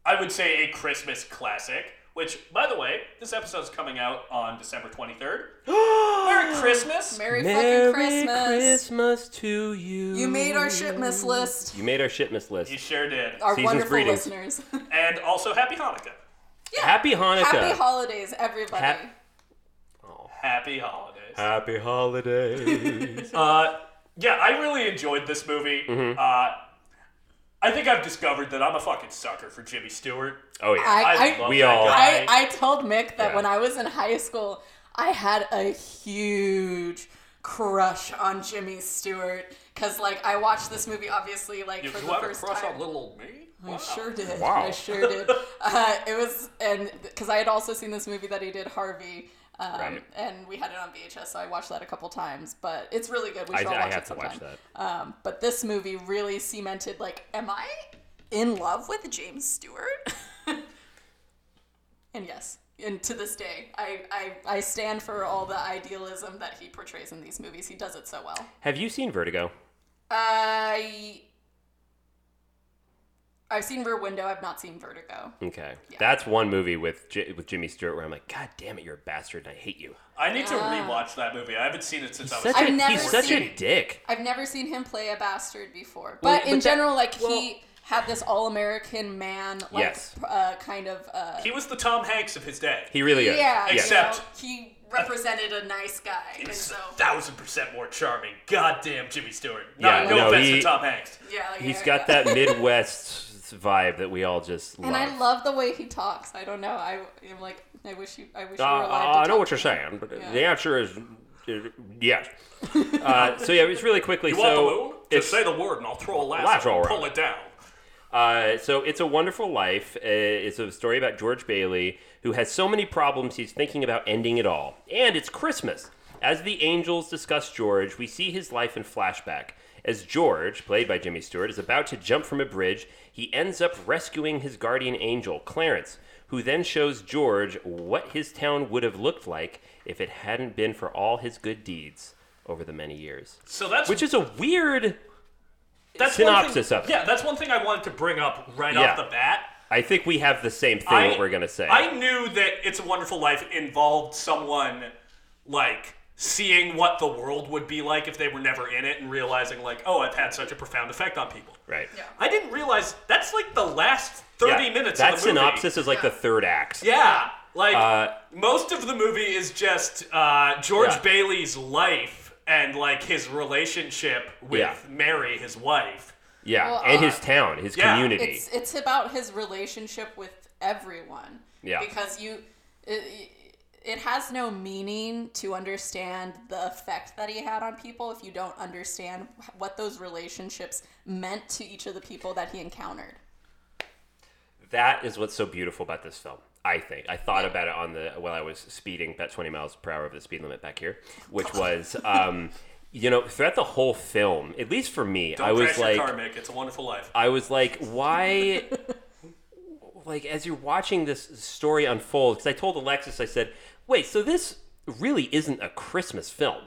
I would say a Christmas classic. Which, by the way, this episode's coming out on December 23rd. Merry Christmas! Merry, Merry fucking Christmas. Christmas to you. You made our shipmess list. You made our shipmess list. You sure did. Our Season's wonderful greetings. listeners. And also, Happy Hanukkah. Yeah. Happy Hanukkah. Happy holidays, everybody. Hap- Happy holidays. Happy holidays. Uh, yeah, I really enjoyed this movie. Mm-hmm. Uh, I think I've discovered that I'm a fucking sucker for Jimmy Stewart. oh yeah. I- love We that all- guy. I, I told Mick that Yeah. when I was in high school, I had a huge crush on Jimmy Stewart. Because, like, I watched this movie, obviously, like, you for you the have a first crush time. on little old me? I sure did. Wow. I sure did. Uh, it was, and because I had also seen this movie that he did, Harvey, um, Right. and we had it on VHS, so I watched that a couple times. But it's really good. We I, should all I watch have it to watch sometime. that. Um, but this movie really cemented, like, am I in love with James Stewart? and yes, and to this day, I, I I stand for all the idealism that he portrays in these movies. He does it so well. Have you seen Vertigo? I. I've seen Rear Window. I've not seen Vertigo. Okay, that's one movie with J- with Jimmy Stewart where I'm like, God damn it, you're a bastard, and I hate you. I need to Ah. rewatch that movie. I haven't seen it since I was Such I've a, never he's such a seen- dick. I've never seen him play a bastard before. Well, But but in that- general, like well- he had this all-American man, like Yes. uh, kind of. Uh, He was the Tom Hanks of his day. He really is. yeah, you Except- know, he represented a nice guy, and He's so a thousand percent more charming. Goddamn Jimmy Stewart. Yeah, no, no, no, offense he- to Tom Hanks. yeah, like, He's yeah, got yeah. that Midwest vibe that we all just love. And I love the way he talks. I don't know. I am like, I wish you, I wish Uh, you were alive. uh, to I know what you're saying, but Yeah. the answer is uh, yes. uh, so yeah, it's really quickly. You so want the moon? Just say the word and I'll throw a lasso, Lasso and pull it down. Uh, so it's a wonderful life. Uh, it's a story about George Bailey who has so many problems he's thinking about ending it all. And it's Christmas. As the angels discuss George, we see his life in flashback. As George, played by Jimmy Stewart, is about to jump from a bridge, he ends up rescuing his guardian angel, Clarence, who then shows George what his town would have looked like if it hadn't been for all his good deeds over the many years. So that's Which is a weird that's synopsis thing, of it. Yeah, that's one thing I wanted to bring up right Yeah. off the bat. I think we have the same thing I, what we're gonna say. I knew that It's a Wonderful Life involved someone like seeing what the world would be like if they were never in it and realizing like, oh, I've had such a profound effect on people. right. Yeah. I didn't realize that's like the last thirty Yeah, minutes That of the movie. synopsis is like the third act. Yeah, like Uh, most of the movie is just uh, George Yeah. Bailey's life and like his relationship with Yeah. Mary, his wife. Yeah, Well, and uh, his town, his yeah, community. It's it's about his relationship with everyone. Yeah. Because you, it, it has no meaning to understand the effect that he had on people if you don't understand what those relationships meant to each of the people that he encountered. that is what's so beautiful about this film. I think I thought about it on the while I was speeding about 20 miles per hour over the speed limit back here, which was, um, you know, throughout the whole film, at least for me, Don't I was like, your car, Mick. It's a wonderful life. I was like, why? like, as you're watching this story unfold, because I told Alexis, I said, wait, so this really isn't a Christmas film.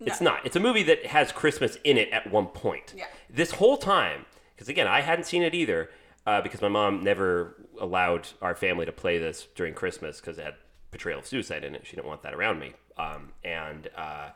It's not. It's a movie that has Christmas in it at one point. Yeah. This whole time, because again, I hadn't seen it either, uh, because my mom never allowed our family to play this during Christmas because it had portrayal of suicide in it. She didn't want that around me. Um, and uh,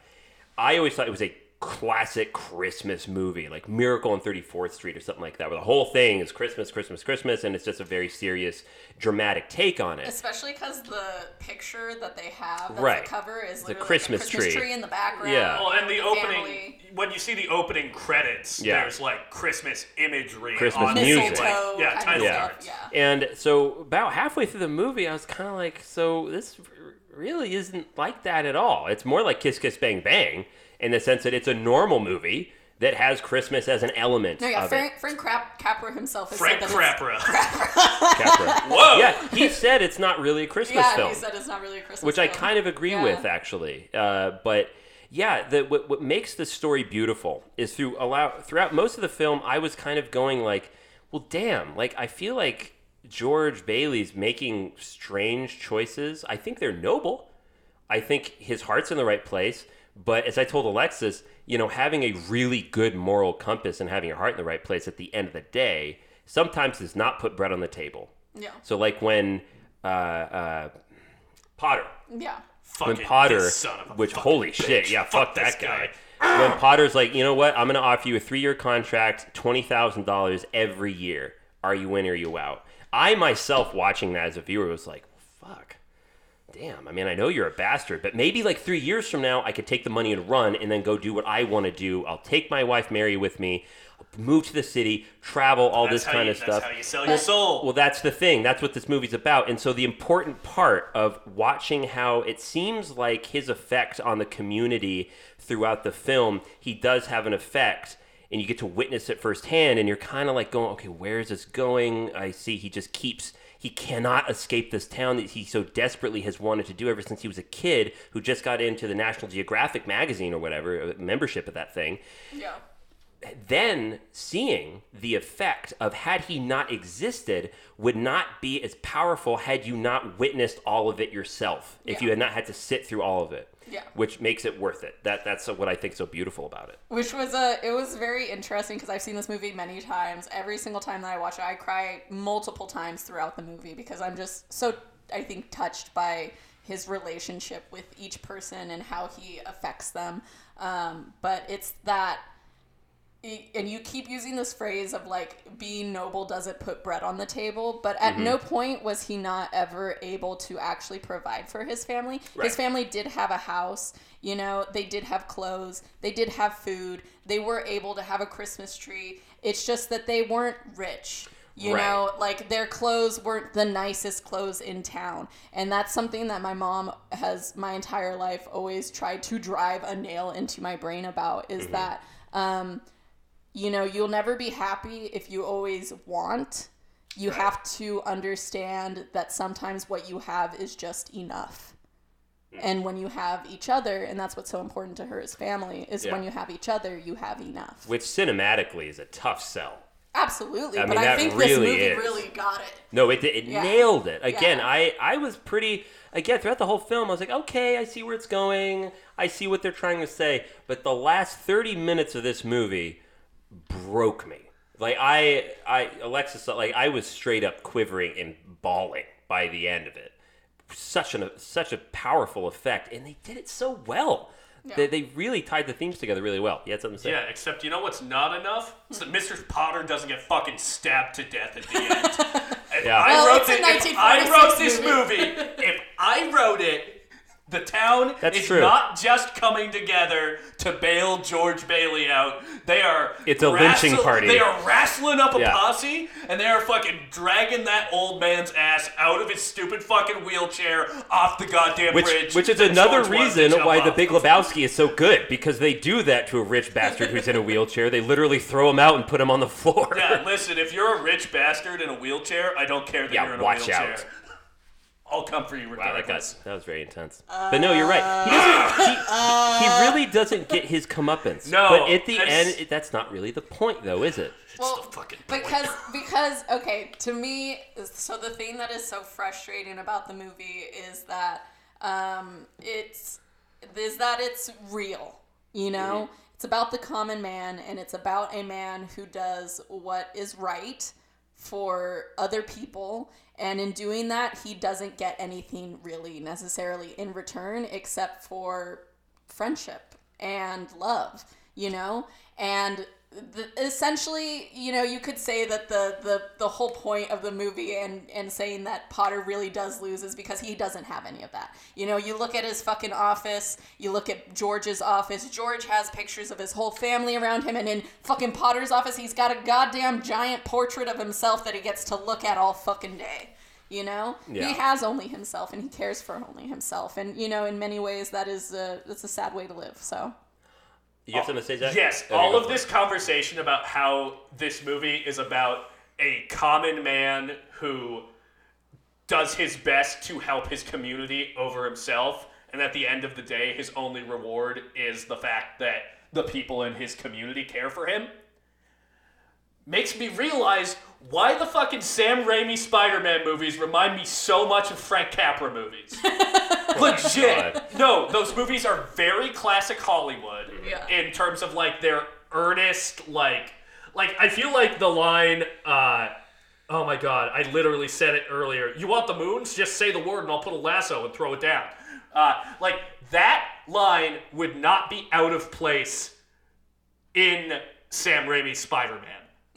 I always thought it was a classic Christmas movie, like Miracle on 34th Street or something like that, where the whole thing is Christmas, Christmas, Christmas, and it's just a very serious, dramatic take on it. Especially because the picture that they have, that's Right. the cover, is The Christmas like a Christmas tree. tree in the background. Yeah. Well, and the with opening, family. when you see the opening credits, Yeah. there's like Christmas imagery, Christmas on music. the, like, yeah, title Yeah. cards. Yeah. And so about halfway through the movie, I was kind of like, so this r- really isn't like that at all. It's more like Kiss Kiss Bang Bang in the sense that it's a normal movie that has Christmas as an element No, yeah, of Frank, it. Frank Crap, Capra himself has Frank said that it's- Capra. Whoa. Yeah, he said it's not really a Christmas Yeah, film. he said it's not really a Christmas which I kind of agree Yeah. with actually. Uh, but yeah, the, what, what makes the story beautiful is through allow throughout most of the film, I was kind of going like, well, damn, like I feel like George Bailey's making strange choices. I think they're noble. I think his heart's in the right place. But as I told Alexis, you know, having a really good moral compass and having your heart in the right place at the end of the day sometimes does not put bread on the table. Yeah. So, like when uh, uh, Potter, Yeah. when Fucking Potter, son of a which holy bitch. shit, yeah, fuck, this that guy. when Potter's like, you know what, I'm gonna offer you a three year contract, twenty thousand dollars every year. Are you in or are you out? I myself watching that as a viewer was like, fuck. Damn, I mean, I know you're a bastard, but maybe like three years from now, I could take the money and run and then go do what I want to do. I'll take my wife Mary with me, move to the city, travel, all That's this kind you, of that's stuff. how you sell your soul. Well, that's the thing. That's what this movie's about. And so the important part of watching how it seems like his effect on the community throughout the film, he does have an effect and you get to witness it firsthand and you're kind of like going, "Okay, where is this going?" I see he just keeps he cannot escape this town that he so desperately has wanted to do ever since he was a kid who just got into the National Geographic magazine or whatever, uh, membership of that thing Yeah. then seeing the effect of had he not existed would not be as powerful had you not witnessed all of it yourself if Yeah. you had not had to sit through all of it Yeah. which makes it worth it that that's what i think so beautiful about it Which was a it was very interesting because I've seen this movie many times. Every single time that I watch it, I cry multiple times throughout the movie because I'm just so I think touched by his relationship with each person and how he affects them. Um, but it's that and you keep using this phrase of like being noble doesn't put bread on the table but at no point was he not ever able to actually provide for his family. Right. his family did have a house you know they did have clothes they did have food they were able to have a christmas tree. It's just that they weren't rich you Right. know like their clothes weren't the nicest clothes in town. And that's something that my mom has my entire life always tried to drive a nail into my brain about is that um, you know, you'll never be happy if you always want. You have to understand that sometimes what you have is just enough. Hmm. And when you have each other, and that's what's so important to her as family, is when you have each other, you have enough. which cinematically is a tough sell Absolutely. I but mean, I that think this movie is. really got it. no it, it Yeah. nailed it again Yeah. i i was pretty again throughout the whole film i was like okay i see where it's going i see what they're trying to say but the last 30 minutes of this movie broke me. Like I, I Alexis, like I was straight up quivering and bawling by the end of it. Such an such a powerful effect, and they did it so well. They, they really tied the themes together really well. You had something to say? Yeah, except you know what's not enough? It's that Mr. Potter doesn't get fucking stabbed to death at the end. If Yeah. I Well, wrote it's it, if I wrote this movie. movie, if I wrote it, the town That's is true. not just coming together to bail George Bailey out. They are It's a lynching party. They are wrestling up a Yeah. posse and they are fucking dragging that old man's ass out of his stupid fucking wheelchair off the goddamn Which, bridge. which is that another George wanted to reason jump why The off. Big Lebowski is so good because they do that to a rich bastard who's in a wheelchair. They literally throw him out and put him on the floor. Yeah, listen, if you're a rich bastard in a wheelchair, I don't care that Yeah, you're in a watch wheelchair. out. I'll come for you Wow, that, got, that was very intense. but no, you're right. He doesn't. He, he really doesn't get his comeuppance. No, but at the end, it, that's not really the point, though, is it? Well, the fucking point. because because okay, to me, so the thing that is so frustrating about the movie is that um, it's is that it's real. You know, it's about the common man, and it's about a man who does what is right for other people. And in doing that, he doesn't get anything really necessarily in return except for friendship and love. you know? And the, essentially, you know, you could say that the, the, the whole point of the movie and, and saying that Potter really does lose is because he doesn't have any of that. You know, you look at his fucking office, you look at George's office. George has pictures of his whole family around him, and in fucking Potter's office, he's got a goddamn giant portrait of himself that he gets to look at all fucking day. You know, Yeah. he has only himself, and he cares for only himself. And you know, in many ways, that is a that's a sad way to live. So. You have something to say, Zach? Yes, Okay, all of this it. conversation about how this movie is about a common man who does his best to help his community over himself, and at the end of the day, his only reward is the fact that the people in his community care for him. Makes me realize why the fucking Sam Raimi Spider-Man movies remind me so much of Frank Capra movies. Legit. No, those movies are very classic Hollywood Yeah. in terms of like their earnest, like, like I feel like the line. uh Oh my god, I literally said it earlier. You want the moons? Just say the word and I'll put a lasso and throw it down. Uh, like that line would not be out of place in Sam Raimi's Spider-Man.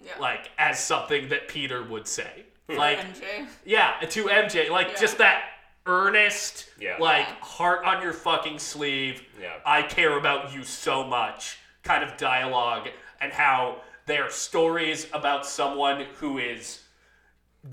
Yeah. Like as something that Peter would say. Like MJ. yeah, to MJ, like Yeah. just that earnest, Yeah. like heart on your fucking sleeve. Yeah. I care about you so much kind of dialogue, and how they're stories about someone who is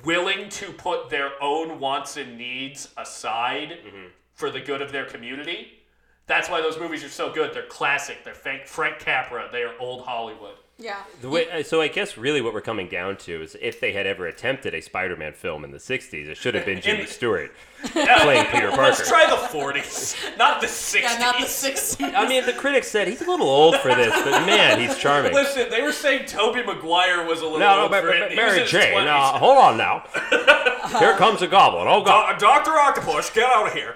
willing to put their own wants and needs aside Mm-hmm. for the good of their community. That's why those movies are so good. They're classic. They're Frank, Frank Capra. They are old Hollywood. Yeah. The way, uh, so I guess really what we're coming down to is if they had ever attempted a Spider-Man film in the '60s, it should have been Jimmy Stewart playing Peter Parker. Let's try the 40s, not the 60s. Yeah, not the 60s. I mean, the critics said he's a little old for this, but man, he's charming. Listen, they were saying Tobey Maguire was a little No, no, old Ma- for Ma- it. He was Mary Jane. 20s. Uh, hold on now. Here comes a goblin. Oh god. Do- Doctor Octopus, get out of here.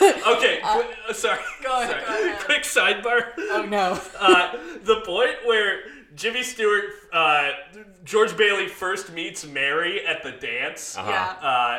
okay, qu- uh, sorry. go ahead, sorry. go ahead. Quick sidebar. Oh no. Uh, the point where Jimmy Stewart, uh, George Bailey first meets Mary at the dance, Yeah. uh,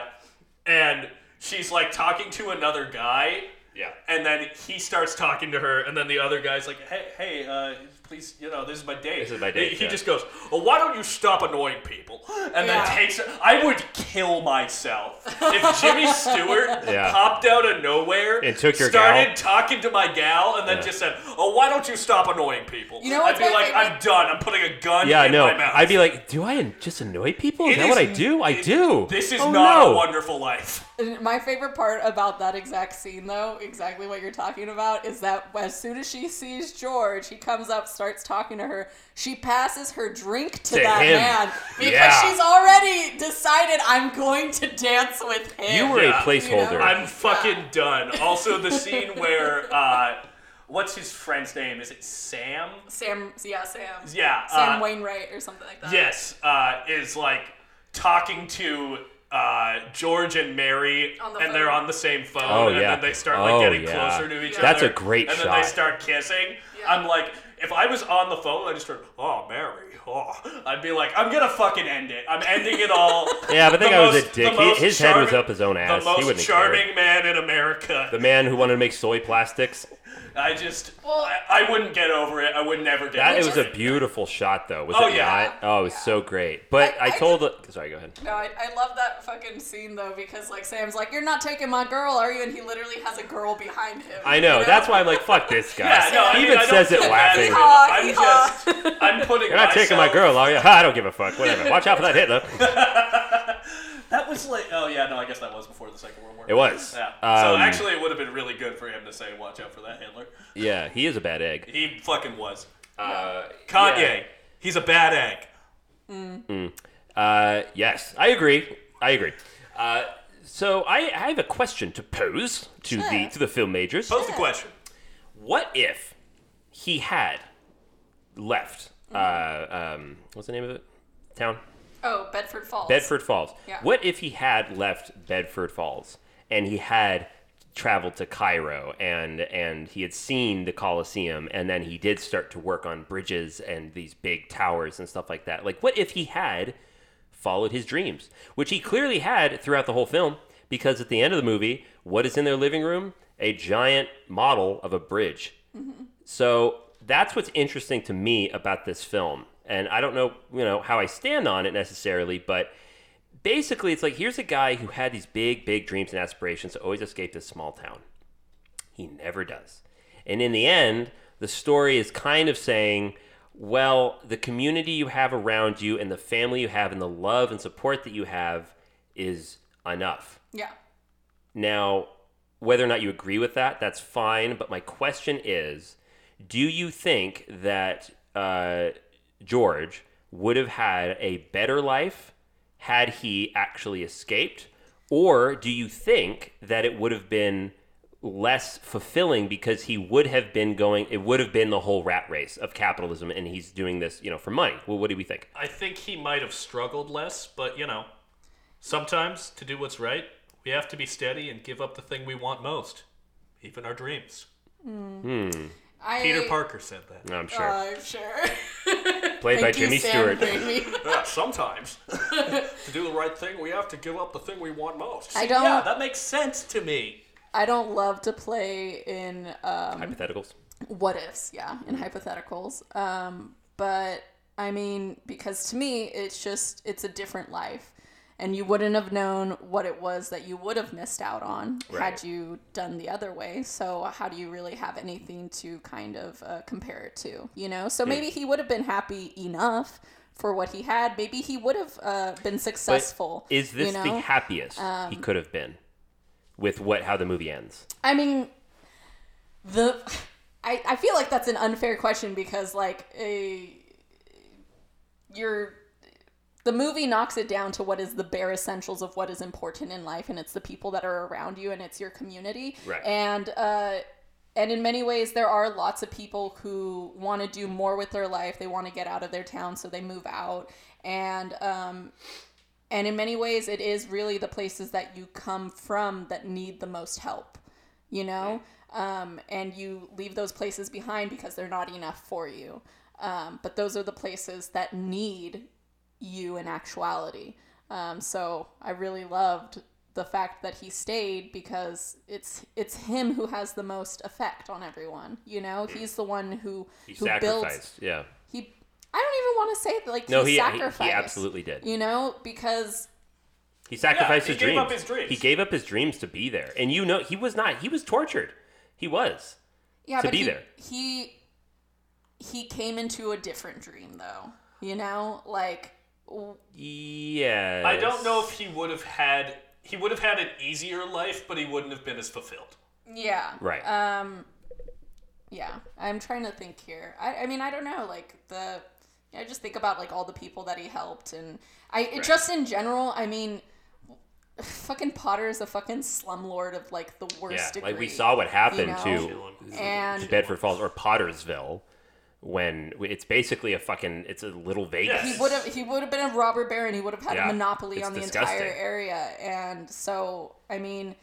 and she's like talking to another guy. Yeah. And then he starts talking to her, and then the other guy's like, "Hey, hey, uh, please, you know, this is my date." This is my date, He, he yeah. just goes, "Well, why don't you stop annoying people?" And Yeah. then takes. I would kill myself if Jimmy Stewart Yeah. popped out of nowhere And took your started gal? talking to my gal, and then Yeah. just said, "Oh, why don't you stop annoying people?" You know I'd be my like, favorite- "I'm done. I'm putting a gun Yeah, I in know. my mouth." I'd be like, do I just annoy people? Is It that what I is- do? I it- do. This is Oh, not no. a wonderful life. My favorite part about that exact scene, though, exactly what you're talking about, is that as soon as she sees George, he comes up, starts talking to her. She passes her drink to, To that him. man because Yeah. she's already decided I'm going to dance with him. You were Yeah. a placeholder. I'm fucking done. Also, the scene where uh, what's his friend's name? Is it Sam? Sam, yeah, Sam. Yeah. Sam uh, Wainwright or something like that. Yes, uh, is like talking to uh, George and Mary, On the and they're phone. on the same phone, Oh, and yeah. then they start like Oh, getting yeah. closer to each Yeah. other. That's a great and shot. then they start kissing. Yeah. I'm like, if I was on the phone, I just heard, "Oh, Mary," oh, I'd be like, I'm gonna fucking end it. I'm ending it all. Yeah, but that The guy was a most- dick. the He- most his head was charming- up his own ass. The He most wouldn't care. charming man in America. the man who wanted to make soy plastics. I just, Well- I, I wouldn't get over it. I would never get That over it was it. Was a beautiful shot, though. Was Oh, it yeah. not? Oh, it was so great. But I- I, I told. the, sorry, go ahead. No, I, I love that fucking scene though because like Sam's like, "You're not taking my girl, are you?" And he literally has a girl behind him. I know. you That's why I'm like, fuck this guy. Yeah, no, he mean, even I don't says it laughing. Yeehaw, I'm yeehaw. just, I'm putting. You're not taking my girl, are you? I don't give a fuck. Whatever. Watch out for that Hitler. That was like, oh yeah, no, I guess that was before the Second World War. It was. Yeah. so Um, actually, it would have been really good for him to say, "Watch out for that Hitler." Yeah, he is a bad egg. He fucking was. Uh, Kanye, yeah. he's a bad egg. Uh, yes, I agree. I agree. Uh, so I, I have a question to pose to the Sure. to the film majors. Pose the question. What if he had left? Uh, um, what's the name of it? Town. Oh, Bedford Falls. Bedford Falls. Yeah. What if he had left Bedford Falls and he had traveled to Cairo and and he had seen the Colosseum and then he did start to work on bridges and these big towers and stuff like that. Like what if he had followed his dreams, which he clearly had throughout the whole film because at the end of the movie, what is in their living room? A giant model of a bridge. Mm-hmm. So that's what's interesting to me about this film. And I don't know, you know, how I stand on it necessarily, but basically it's like here's a guy who had these big, big dreams and aspirations to always escape this small town. He never does. And in the end, the story is kind of saying, well, the community you have around you and the family you have and the love and support that you have is enough. Yeah. Now, whether or not you agree with that, that's fine. But my question is do you think that uh, George would have had a better life had he actually escaped? Or do you think that it would have been less fulfilling because he would have been going, it would have been the whole rat race of capitalism and he's doing this, you know, for money? Well, what do we think? I think he might have struggled less, but you know, sometimes to do what's right, we have to be steady and give up the thing we want most, even our dreams. I, Peter Parker said that. I'm sure. Uh, I'm sure. Played by you, Jimmy Sam Stewart. Yeah, sometimes to do the right thing, we have to give up the thing we want most. I don't- Yeah, that makes sense to me. I don't love to play in um, Hypotheticals? what ifs, yeah, in hypotheticals. Um, but I mean, because to me, it's just it's a different life, and you wouldn't have known what it was that you would have missed out on Right. had you done the other way. So how do you really have anything to kind of uh, compare it to? You know, so maybe he would have been happy enough for what he had. Maybe he would have uh, been But successful. is this you know? Um, the happiest he could have been with what how the movie ends? I mean, the I, I feel like that's an unfair question because like a you're the movie knocks it down to what is the bare essentials of what is important in life and it's the people that are around you and it's your community. Right. and uh and in many ways there are lots of people who want to do more with their life. They want to get out of their town so they move out. And um and in many ways it is really the places that you come from that need the most help you know? Um, and you leave those places behind because they're not enough for you. Um, but those are the places that need you in actuality um, so i really loved the fact that he stayed because it's it's him who has the most effect on everyone you know he's the one who He who sacrificed. builds yeah. he i don't even want to say like No, he, he- he- he absolutely did. you know because He sacrificed he his gave dreams. up his dreams. He gave up his dreams to be there. And you know, he was not. He was tortured. He was. yeah, to but be he, there. He he came into a different dream though. You know, like w- Yes. I don't know if he would have had he would have had an easier life, but he wouldn't have been as fulfilled. yeah, Right. Um, yeah, I'm trying to think here. I, I mean, I don't know, like the. I just think about like all the people that he helped, and I it just in general. I mean, fucking Potter is a fucking slumlord of like the worst yeah. degree. Like we saw what happened know? to and Bedford Falls or Pottersville when it's basically a fucking it's a little Vegas. he would have he would have been a robber baron. He would have had Yeah, a monopoly on the disgusting. entire area. And so, I mean,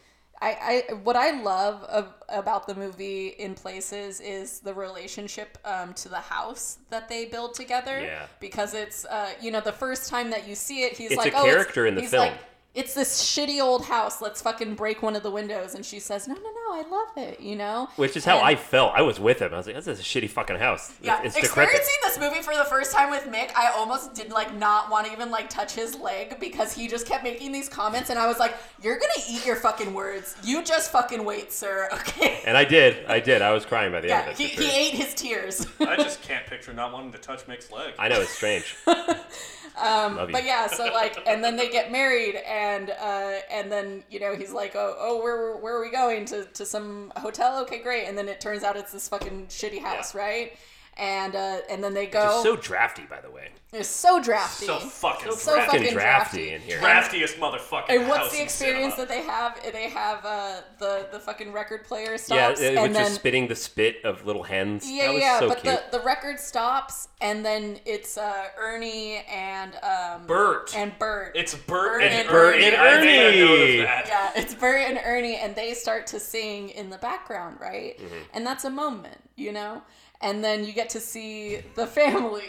I, I what I love of, about the movie in places is the relationship um, to the house that they build together. Yeah. Because it's uh, you know the first time that you see it, he's It's like, a oh, character in the he's film. Like, it's this shitty old house. Let's fucking break one of the windows. And she says, no, no, no, I love it. You know. Which is how And- I felt. I was with him. I was like, "This is a shitty fucking house. yeah, it's decrepit." experiencing this movie for the first time with Mick, I almost did like not want to even like touch his leg because he just kept making these comments, and I was like, "You're gonna eat your fucking words. You just fucking wait, sir. Okay." And I did. I did. I was crying by the yeah, end of it. he, for he ate his tears. I just can't picture not wanting to touch Mick's leg. I know it's strange. um, Love you. but yeah, so like, and then they get married, and uh, and then you know he's like, "Oh, oh, where where are we going to to some hotel? Okay, great." And then it turns out it's this fucking shitty house, right? And uh, and then they go. It's so drafty, by the way. it's so drafty. so fucking So drafty. Fucking fucking drafty drafty. in here. draftiest motherfucking And what's house the experience that they have? They have uh, the the fucking record player Yeah, stops, uh, and which then is spitting the spit of little hens. yeah, that was yeah, so but cute. the the record stops, and then it's uh, Ernie and um, Bert. and Bert. It's Bert, Bert and, and Ernie. Ernie. I made a Ernie. that. yeah, it's Bert and Ernie, and they start to sing in the background, right? Mm-hmm. And that's a moment, you know. And then you get to see the family.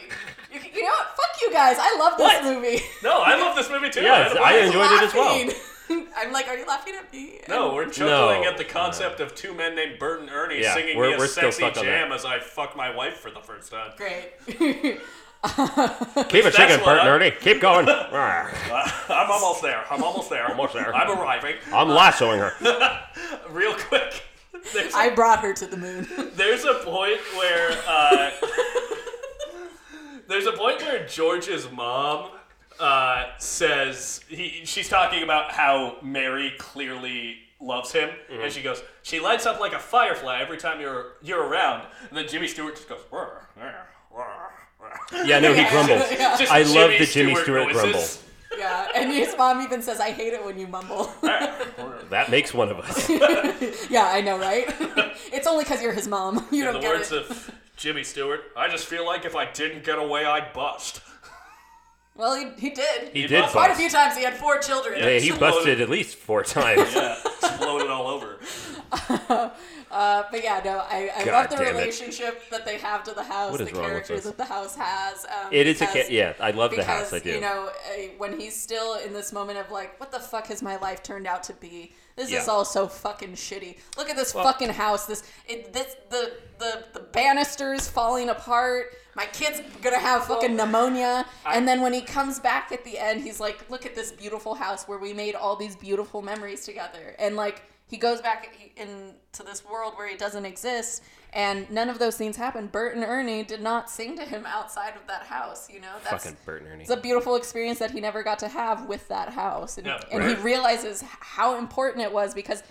You, you know what? Fuck you guys. I love this What? movie. No, I love this movie too. Yes, had a I blast. enjoyed it as well. Laughing. I'm like, are you laughing at me? No, we're chuckling No. at the concept of two men named Bert and Ernie Yeah, singing we're- me a we're still sexy stuck on jam as I fuck my wife for the first time. Great. Keep it That's singing, what Bert and I- Ernie. Keep going. Ah, I'm almost there. I'm almost there. Almost there. I'm arriving. I'm lassoing her. Real quick. There's I brought her to the moon. There's a point where uh, there's a point where George's mom uh, says he she's talking about how Mary clearly loves him, Mm-hmm. and she goes, she lights up like a firefly every time you're you're around, and then Jimmy Stewart just goes. "Rrr, rrr, rrr, rrr." Yeah, no, he grumbles. Just I love the Jimmy Stewart grumble. Noises. yeah, and his mom even says, "I hate it when you mumble." That makes one of us. yeah, I know, right? it's only because you're his mom. You In don't the get words it. of Jimmy Stewart, I just feel like if I didn't get away, I'd bust. well, he, he did. He did Quite a few times. He had four children. Hey, he busted at least four times. Yeah, exploded all over. Uh, but yeah, no, I, I God love the damn it. relationship that they have to the house, What the is wrong with us? that the house has. Um, It is a because- ca- yeah. I love the house. I do. You know, when he's still in this moment of like, what the fuck has my life turned out to be? This is all so fucking shitty. Look at this fucking house. This, it, this, the, the, the banisters falling apart. My kid's gonna have fucking pneumonia. and then when he comes back at the end, he's like, look at this beautiful house where we made all these beautiful memories together. And like, he goes back into this world where he doesn't exist, and none of those things happen. Bert and Ernie did not sing to him outside of that house. You know, that's Fucking Bert and Ernie. it's a beautiful experience that he never got to have with that house, and, Yeah, and he realizes how important it was because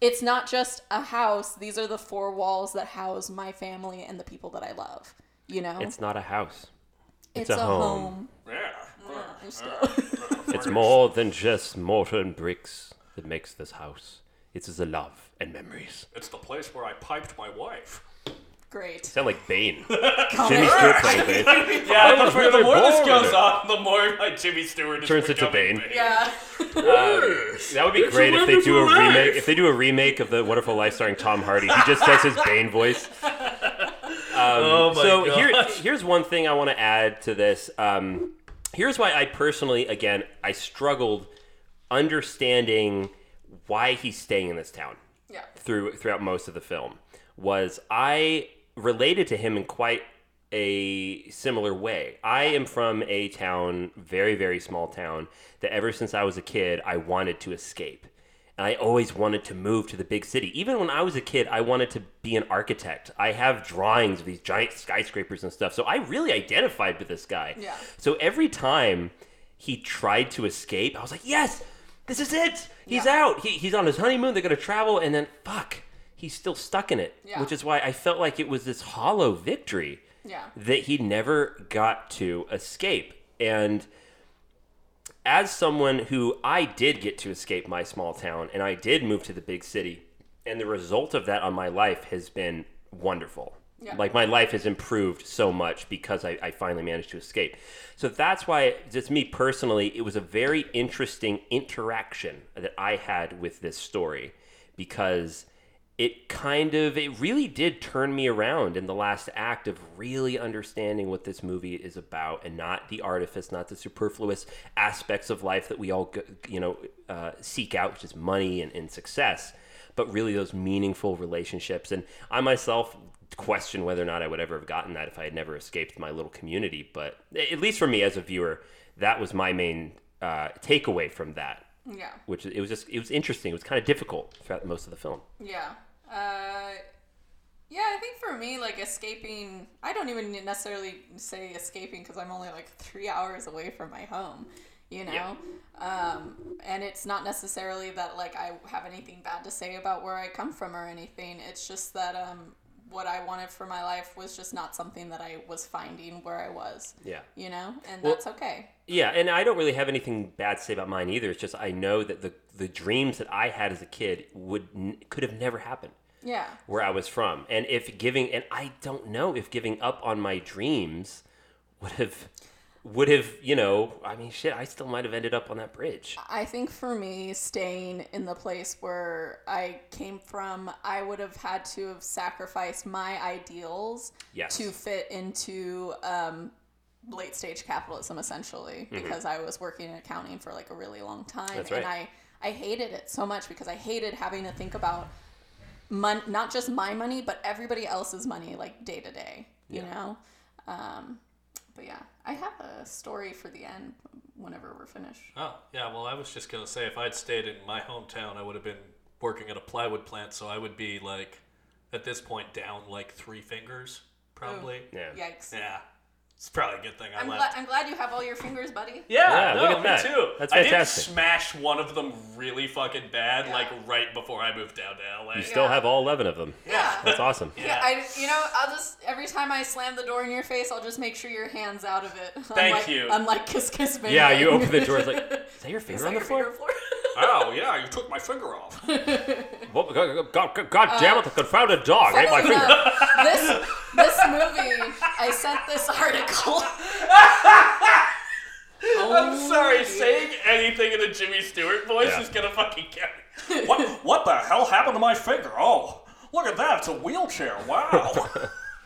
it's not just a house; these are the four walls that house my family and the people that I love. You know, It's not a house. It's a home. Yeah. Yeah, I'm It's more than just mortar and bricks that makes this house. It's the love and memories. It's the place where I piped my wife. Great. Sound like Bane. Jimmy. Stewart playing Bane. Yeah, the, was the more this goes on, the more like Jimmy Stewart is Turns into becoming Bane. Yeah. That would be great if they do a Wonderful remake. Life. If they do a remake of the Wonderful Life starring Tom Hardy, he just does his Bane voice. oh my so god. here, here's one thing I want to add to this. Um, here's why I personally, again, I struggled understanding why he's staying in this town Yeah. through throughout most of the film. Was I related to him in quite a similar way. I am from a town, very very small town, that ever since I was a kid, I wanted to escape. And I always wanted to move to the big city. Even when I was a kid, I wanted to be an architect. I have drawings of these giant skyscrapers and stuff. So I really identified with this guy. Yeah. So every time he tried to escape, I was like, yes, this is it. He's Yeah. out. He, he's on his honeymoon. They're going to travel. And then, fuck, he's still stuck in it. Yeah. Which is why I felt like it was this hollow victory Yeah. that he never got to escape. And as someone who I did get to escape my small town and I did move to the big city, and the result of that on my life has been wonderful. Yeah. Like my life has improved so much because I, I finally managed to escape. So that's why, just me personally, it was a very interesting interaction that I had with this story because it kind of it really did turn me around in the last act of really understanding what this movie is about and not the artifice not the superfluous aspects of life that we all you know uh, seek out which is money and, and success but really those meaningful relationships and i myself question whether or not i would ever have gotten that if i had never escaped my little community but at least for me as a viewer that was my main uh, takeaway from that Yeah. which it was just it was interesting it was kind of difficult throughout most of the film Yeah. Uh, yeah, I think for me, like escaping, I don't even necessarily say escaping because I'm only like three hours away from my home, you know? Um, and it's not necessarily that like I have anything bad to say about where I come from or anything. It's just that um, what I wanted for my life was just not something that I was finding where I was, yeah you know? And Well- that's okay. Yeah, and I don't really have anything bad to say about mine either. It's just I know that the the dreams that I had as a kid would n- could have never happened Yeah. where I was from. And if giving and I don't know if giving up on my dreams would have would have, you know, I mean shit, I still might have ended up on that bridge. I think for me, staying in the place where I came from, I would have had to have sacrificed my ideals Yes. to fit into um, late stage capitalism, essentially, because I was working in accounting for like a really long time, Mm-hmm. And. I I hated it so much because I hated having to think about mon- not just my money, but everybody else's money, like day to day. You know. Um, but yeah, I have a story for the end whenever we're finished. Oh, yeah, well, I was just going to say if I'd stayed in my hometown, I would have been working at a plywood plant, so I would be like, at this point, down like three fingers, probably. Yeah. Yikes. Yeah. It's probably a good thing I I'm, left. glad, I'm glad you have all your fingers, buddy. Yeah, Yeah, no, look at me that. too. That's I fantastic. did smash one of them really fucking bad, Yeah. like right before I moved down to LA. You still have all 11 of them. Yeah. That's awesome. Yeah, I, you know, I'll just every time I slam the door in your face, I'll just make sure your hands out of it. Thank unlike, you. Unlike Kiss Kiss Bang Yeah, Bang. you open the door, it's like, is that your Is finger that on the your floor? finger floor? Oh, yeah, you took my finger off. Well, God, God, God uh, damn it, the confounded dog ate my Funnily finger. enough, this this movie, I sent this article. I'm sorry, saying anything in a Jimmy Stewart voice Yeah. is gonna fucking get me. What, what the hell happened to my finger? Oh, look at that, it's a wheelchair. Wow.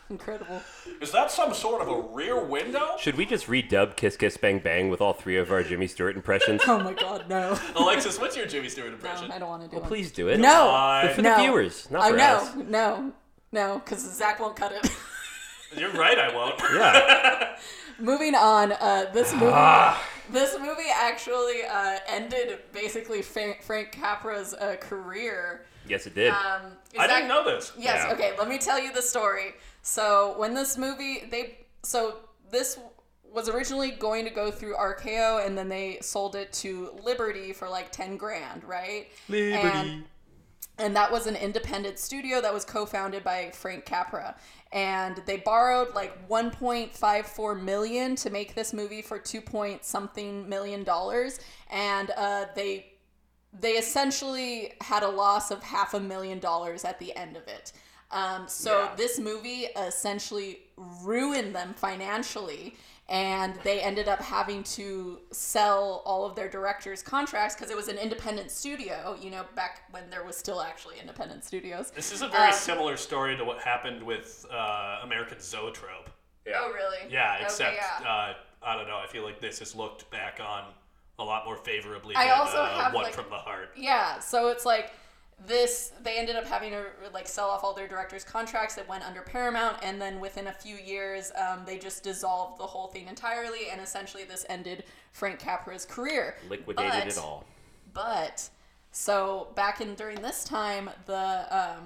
Incredible. is that some sort of a rear window? Should we just redub Kiss Kiss Bang Bang with all three of our Jimmy Stewart impressions? Oh my God, no. Alexis, what's your Jimmy Stewart No, impression? I don't want to do it. Well please do it. No. But for no. the viewers, not I for know. us. No. No, because Zach won't cut it. You're right, I won't. Yeah. Moving on, uh, this movie, Ah. this movie actually uh, ended basically Frank, Frank Capra's uh, career. yes, it did. Um, I that- didn't know this. Yes. Yeah. Okay. Let me tell you the story. So when this movie, they so this was originally going to go through RKO, and then they sold it to Liberty for like ten grand, right? And, and that was an independent studio that was co-founded by Frank Capra. And they borrowed like 1.54 million to make this movie for 2 point something million dollars, and uh, they they essentially had a loss of half a million dollars at the end of it. Um, so Yeah. this movie essentially ruined them financially, and they ended up having to sell all of their directors' contracts because it was an independent studio. You know, back when there was still actually independent studios. This is a very Um, similar story to what happened with uh, American Zoetrope. Oh, really? Yeah, Okay, except yeah. Uh, I don't know. I feel like this is looked back on a lot more favorably I than also uh, have, One like- from the Heart. Yeah, so it's like this they ended up having to like sell off all their directors contracts that went under paramount and then within a few years um, they just dissolved the whole thing entirely and essentially this ended frank capra's career Liquidated But- it all. but so back in during this time the um,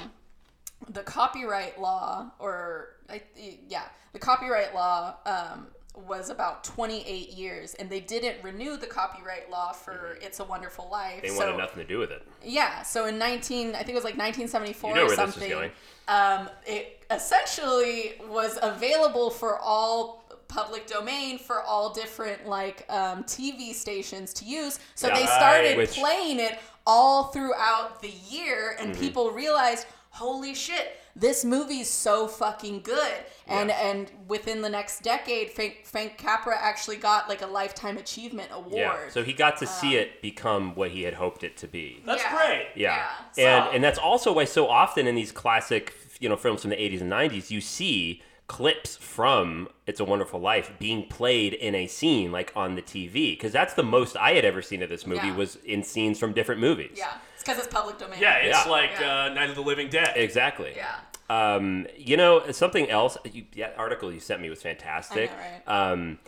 the copyright law or I, yeah the copyright law um, was about 28 years and they didn't renew the copyright law for it's a wonderful life They so wanted nothing to do with it. yeah, so in 19, I think it was like 1974 You know or where this is something. Um, it essentially was available for all public domain for all different like um, TV stations to use. So they started. Which- playing it all throughout the year, and Mm-hmm. people realized, holy shit. This movie's so fucking good, and Yeah. and within the next decade, Frank, Frank Capra actually got like a lifetime achievement award. Yeah. So he got to see um, it become what he had hoped it to be. That's Yeah. great. Yeah. Yeah, And and that's also why so often in these classic, you know, films from the 80s and 90s, you see clips from It's a Wonderful Life being played in a scene like on the TV because that's the most I had ever seen of this movie Yeah. was in scenes from different movies. yeah, it's because it's public domain. Yeah, it's Yeah. like Yeah. Uh, Night of the Living Dead. Exactly. yeah. Um, you know, something else, you, that article you sent me was fantastic. I know, Um,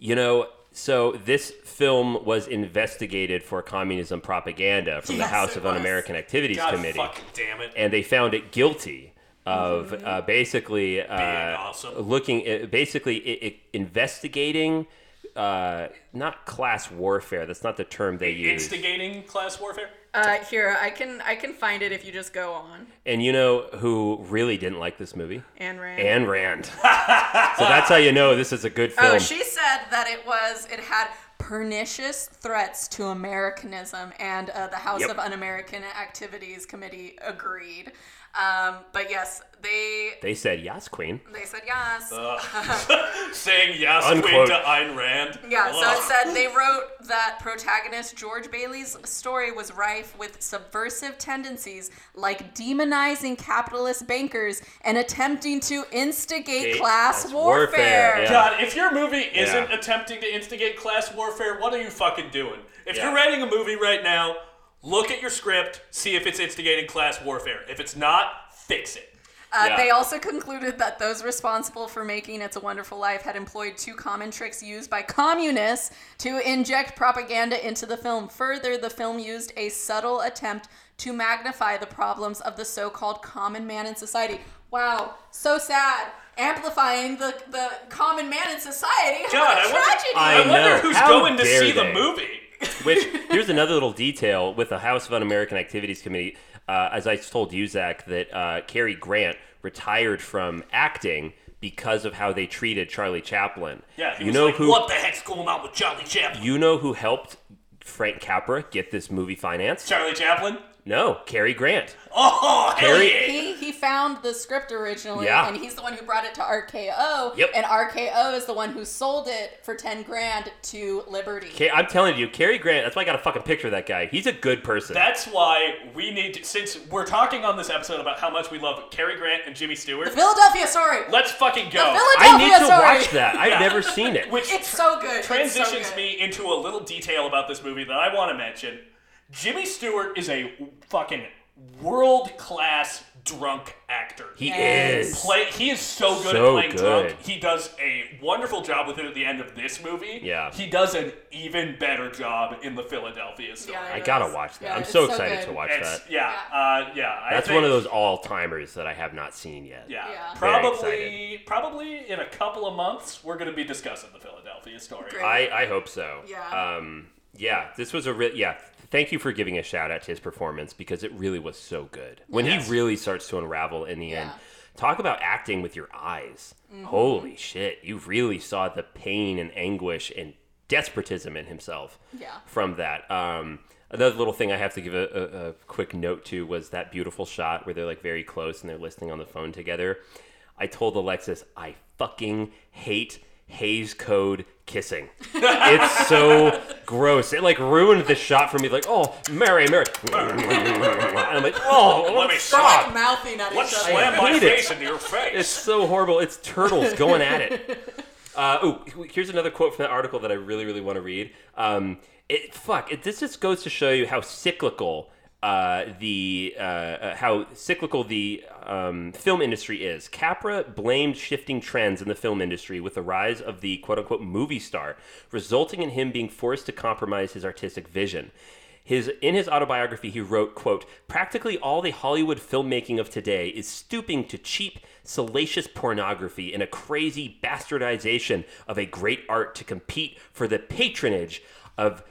you know, so this film was investigated for communism propaganda from the House of. Un-American Activities God Committee. fucking damn it. and they found it guilty of uh, basically uh, awesome. looking at basically i i investigating uh, not class warfare that's not the term they use Instigating class warfare? Uh, here I can I can find it if you just go on. and you know who really didn't like this movie Anne Rand. Anne Rand so that's how you know this is a good film Oh, she said that it was it had pernicious threats to Americanism, and uh, the House Yep. of Un-American Activities Committee agreed. Um, but yes, they they said yes queen they said yes. Saying yes Unquote. queen to Ayn Rand. Yeah, so it said they wrote that protagonist George Bailey's story was rife with subversive tendencies like demonizing capitalist bankers and attempting to instigate Hey, class that's warfare. warfare, yeah. God, if your movie isn't Yeah. attempting to instigate class warfare, what are you fucking doing? If Yeah. you're writing a movie right now, look at your script, see if it's instigating class warfare. If it's not, fix it. Uh, Yeah. They also concluded that those responsible for making It's a Wonderful Life had employed two common tricks used by communists to inject propaganda into the film. Further, the film used a subtle attempt to magnify the problems of the so called common man in society. Wow, so sad. Amplifying the, the common man in society. How God, a I wonder- I I wonder who's How going to dare see the movie. Which here's another little detail with the House of Un-American Activities Committee. Uh, as I told you, Zach, that uh, Cary Grant retired from acting because of how they treated Charlie Chaplin. Yeah, you know like, who? What the heck's going on with Charlie Chaplin? You know who helped Frank Capra get this movie financed? Charlie Chaplin? No, Cary Grant. Oh, hell Cary- he he found the script originally, Yeah. and he's the one who brought it to RKO. Yep. And RKO is the one who sold it for ten grand to Liberty. Ca- I'm telling you, Cary Grant. That's why I got a fucking picture of that guy. He's a good person. That's why we need to, since we're talking on this episode about how much we love Cary Grant and Jimmy Stewart, the Philadelphia story. let's fucking go. The I need to story. watch that. I've Yeah. never seen it. Which It's so good. It's so transitions good. me into a little detail about this movie that I want to mention. Jimmy Stewart is a fucking world class drunk actor. He is. play he is so good So at playing good. drunk. He does a wonderful job with it at the end of this movie. Yeah. He does an even better job in the Philadelphia story. Yeah, I gotta watch that. Yeah, I'm so so excited good. to watch It's, that. yeah, uh, yeah. I That's think- one of those all timers that I have not seen yet. Yeah, Yeah. Probably, probably in a couple of months, we're going to be discussing the Philadelphia story. Great. I, I hope so. Yeah. Um, yeah, this was a real. Yeah, thank you for giving a shout out to his performance because it really was so good. When Yes. he really starts to unravel in the end, talk about acting with your eyes. Mm-hmm. Holy shit, you really saw the pain and anguish and desperatism in himself. Yeah. From that. Um, Another little thing I have to give a, a, a quick note to was that beautiful shot where they're like very close and they're listening on the phone together. I told Alexis I fucking hate Hays Code kissing. it's so gross. It like ruined the shot for me. Like, oh, Mary, Mary. And I'm like, oh, Let me stop. Like mouthing at Let's each other. slam my hate it. face into your face. It's so horrible. It's turtles going at it. Uh, oh, here's another quote from that article that I really, really want to read. Um, it fuck. It, this just goes to show you how cyclical uh, the uh, uh, how cyclical the um, film industry is. Capra blamed shifting trends in the film industry with the rise of the quote unquote movie star, resulting in him being forced to compromise his artistic vision. His in his autobiography, he wrote, "quote Practically all the Hollywood filmmaking of today is stooping to cheap, salacious pornography and a crazy bastardization of a great art to compete for the patronage of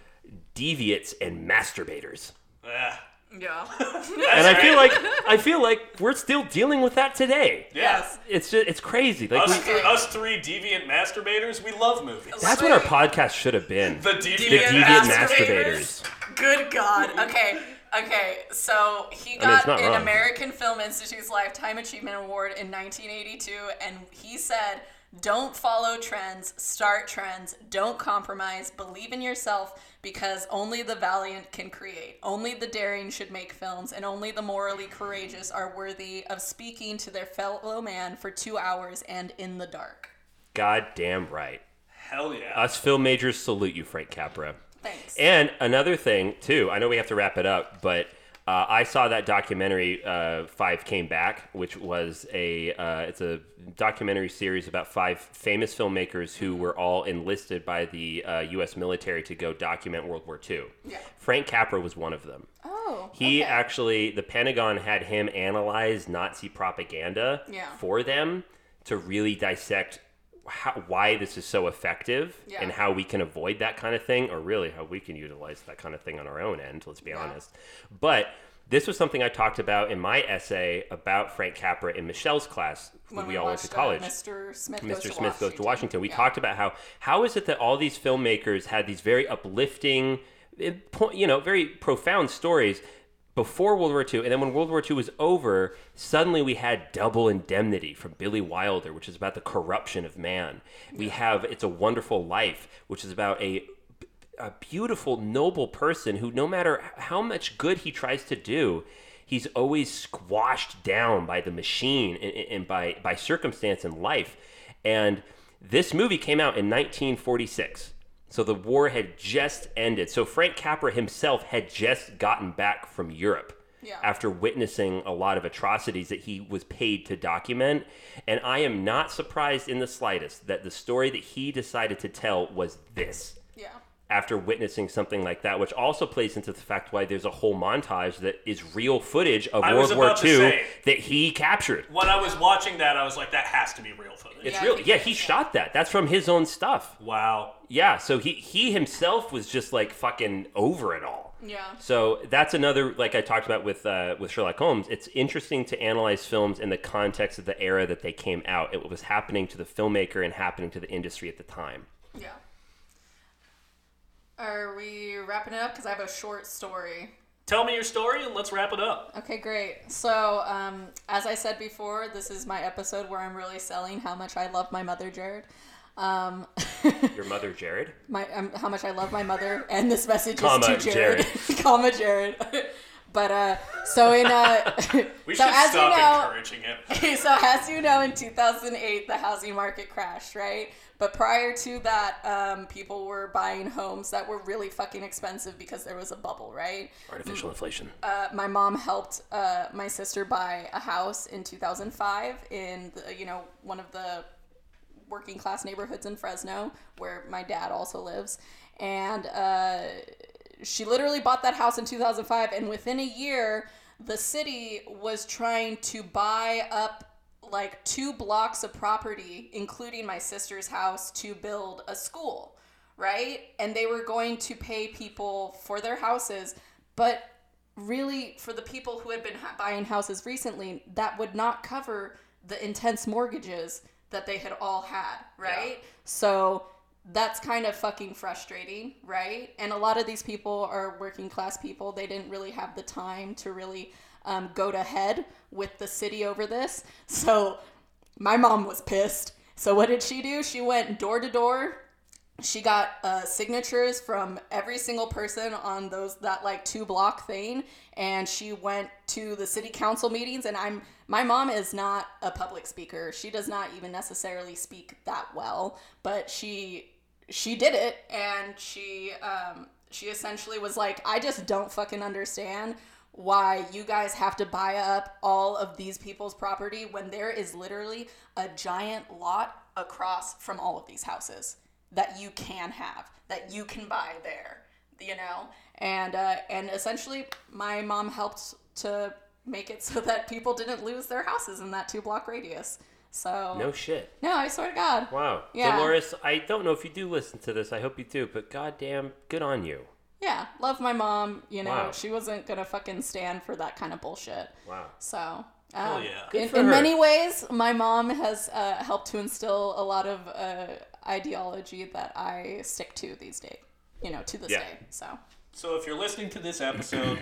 deviates and masturbators." Ah, Yeah. and I feel like I feel like we're still dealing with that today. yes. It's just it's crazy. Like Us, we, th- us three deviant masturbators, we love movies. that's what our podcast should have been. The deviant, The deviant masturbators. masturbators. Good God. Okay. Okay. So he I mean, got an wrong. American Film Institute's Lifetime Achievement Award in 1982, and he said, "Don't follow trends. Start trends. Don't compromise. Believe in yourself." Because only the valiant can create. Only the daring should make films, and only the morally courageous are worthy of speaking to their fellow man for two hours and in the dark. God damn right. Hell yeah. Us film majors salute you, Frank Capra. Thanks. And another thing too, I know we have to wrap it up, but uh, I saw that documentary uh, Five Came Back, which was a uh, it's a documentary series about five famous filmmakers who were all enlisted by the uh, U.S. military to go document World War II. Yeah. Frank Capra was one of them. oh. He okay. actually, the Pentagon had him analyze Nazi propaganda Yeah. for them to really dissect how, why this is so effective Yeah. and how we can avoid that kind of thing, or really how we can utilize that kind of thing on our own end, let's be Yeah. honest. But this was something I talked about in my essay about Frank Capra in Michelle's class when, When we, all went to uh, college. Mr. Smith, Mr. Goes, to Smith goes to Washington. We Yeah. talked about how how is it that all these filmmakers had these very uplifting, eh, you know, very profound stories before World War II, and then when World War II was over, suddenly we had Double Indemnity from Billy Wilder, which is about the corruption of man. We have It's a Wonderful Life, which is about a a beautiful, noble person who, no matter how much good he tries to do, he's always squashed down by the machine and, and by, by circumstance in life. And this movie came out in 1946. So the war had just ended. So Frank Capra himself had just gotten back from Europe Yeah. after witnessing a lot of atrocities that he was paid to document. And I am not surprised in the slightest that the story that he decided to tell was this. After witnessing something like that, which also plays into the fact why there's a whole montage that is real footage of I World War II say. that he captured. When I was watching that, I was like, that has to be real footage. It's Yeah, real. Yeah, he shot that. That's from his own stuff. wow. Yeah, so he he himself was just like fucking over it all. Yeah. So that's another like I talked about with uh, with Sherlock Holmes. It's interesting to analyze films in the context of the era that they came out. It was happening to the filmmaker and happening to the industry at the time. Yeah. Are we wrapping it up? Because I have a short story. Tell me your story and let's wrap it up. Okay, great. So, um, as I said before, this is my episode where I'm really selling how much I love my mother, Jared. Um, Your mother, Jared. my um, how much I love my mother, and this message Comma, is to Jared, comma Jared. but uh, so in uh, We so should as stop you know, encouraging it. so as you know, in 2008, the housing market crashed, right? But prior to that, um, people were buying homes that were really fucking expensive because there was a bubble, right? Artificial inflation. Uh, my mom helped uh, my sister buy a house in 2005 in the, you know one of the working class neighborhoods in Fresno where my dad also lives, and uh, she literally bought that house in 2005 and within a year the city was trying to buy up like two blocks of property including my sister's house to build a school right? And they were going to pay people for their houses. But really for the people who had been buying houses recently that would not cover the intense mortgages that they had all had right? So that's kind of fucking frustrating, right? And a lot of these people are working class people. They didn't really have the time to really um, go to head with the city over this. So my mom was pissed. So what did she do? She went door to door. She got uh, signatures from every single person on those that like two block thing, and she went to the city council meetings. And I'm my mom is not a public speaker. She does not even necessarily speak that well, but she she did it. And she um she essentially was like i just don't fucking understand why you guys have to buy up all of these people's property when there is literally a giant lot across from all of these houses that you can have that you can buy there you know? And uh, and essentially my mom helped to make it so that people didn't lose their houses in that two block radius so No shit. no i swear to god Wow. Yeah. Dolores, I don't know if you do listen to this. I hope you do, but goddamn, good on you. Yeah, love my mom. You know, Wow. she wasn't gonna fucking stand for that kind of bullshit. Wow. So, um, yeah. Good in, in many ways, my mom has uh, helped to instill a lot of uh, ideology that I stick to these days. You know, to this Yeah. day. So, So if you're listening to this episode,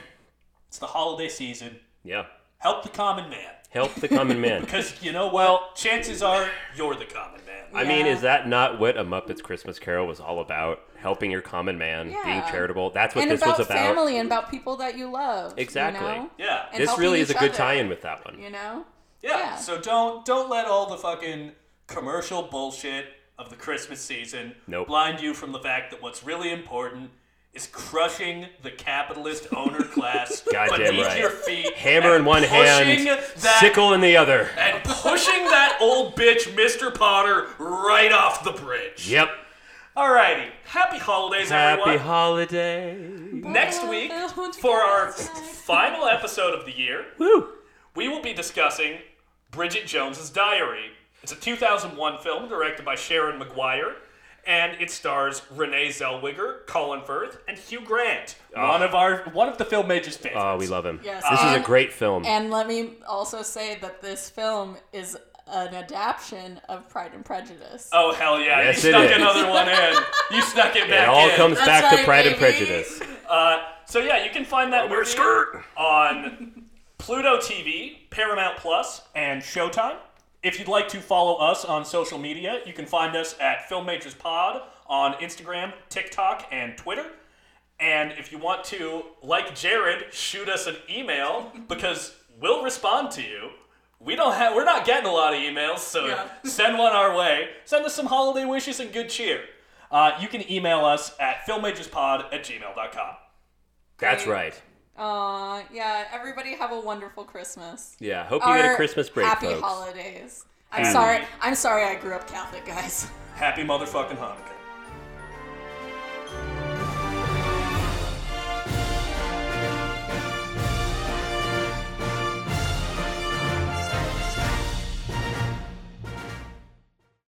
it's the holiday season. Yeah. Help the common man. Help the common man. Because you know what? Chances are you're the common man. I mean, Yeah. is that not what A Muppet's Christmas Carol was all about? Helping your common man, being Yeah. charitable. That's what and this about was about. family and about people that you love. Exactly. You know? Yeah. And this helping really is a each good other, tie-in with that one. You know. Yeah. Yeah. So don't don't let all the fucking commercial bullshit of the Christmas season Nope. blind you from the fact that what's really important is crushing the capitalist owner class Goddamn beneath right. your feet. Hammer in one hand, that, sickle in the other. and pushing that old bitch, Mr. Potter, right off the bridge. Yep. Alrighty. Happy holidays, everyone. Happy everyone. holiday. Next week, for our final episode of the year, Woo. we will be discussing Bridget Jones's Diary. It's a 2001 film directed by Sharon Maguire, and it stars Renee Zellweger, Colin Firth, and Hugh Grant, one of our one of the film major's favorites. Oh, we love him. Yes. This is a great film. And let me also say that this film is an adaptation of Pride and Prejudice. Oh hell yeah! Yes, you it snuck is. another one in. You snuck it back it all in. comes That's back to right, Pride and. Prejudice. Uh, so yeah, you can find that Wear movie skirt. on Pluto TV, Paramount Plus, and Showtime. If you'd like to follow us on social media, you can find us at Film Majors Pod on Instagram, TikTok, and Twitter. And if you want to, like Jared, shoot us an email because we'll respond to you. We don't have, we're not getting a lot of emails, so Yeah. send one our way. Send us some holiday wishes and good cheer. uh, you can email us at filmmajorspod at gmail.com. That's Great. right. Aw, yeah. Everybody have a wonderful Christmas. Yeah. Hope you get a Christmas break, Happy folks. holidays. I'm sorry. I'm sorry. I grew up Catholic, guys. Happy motherfucking Hanukkah.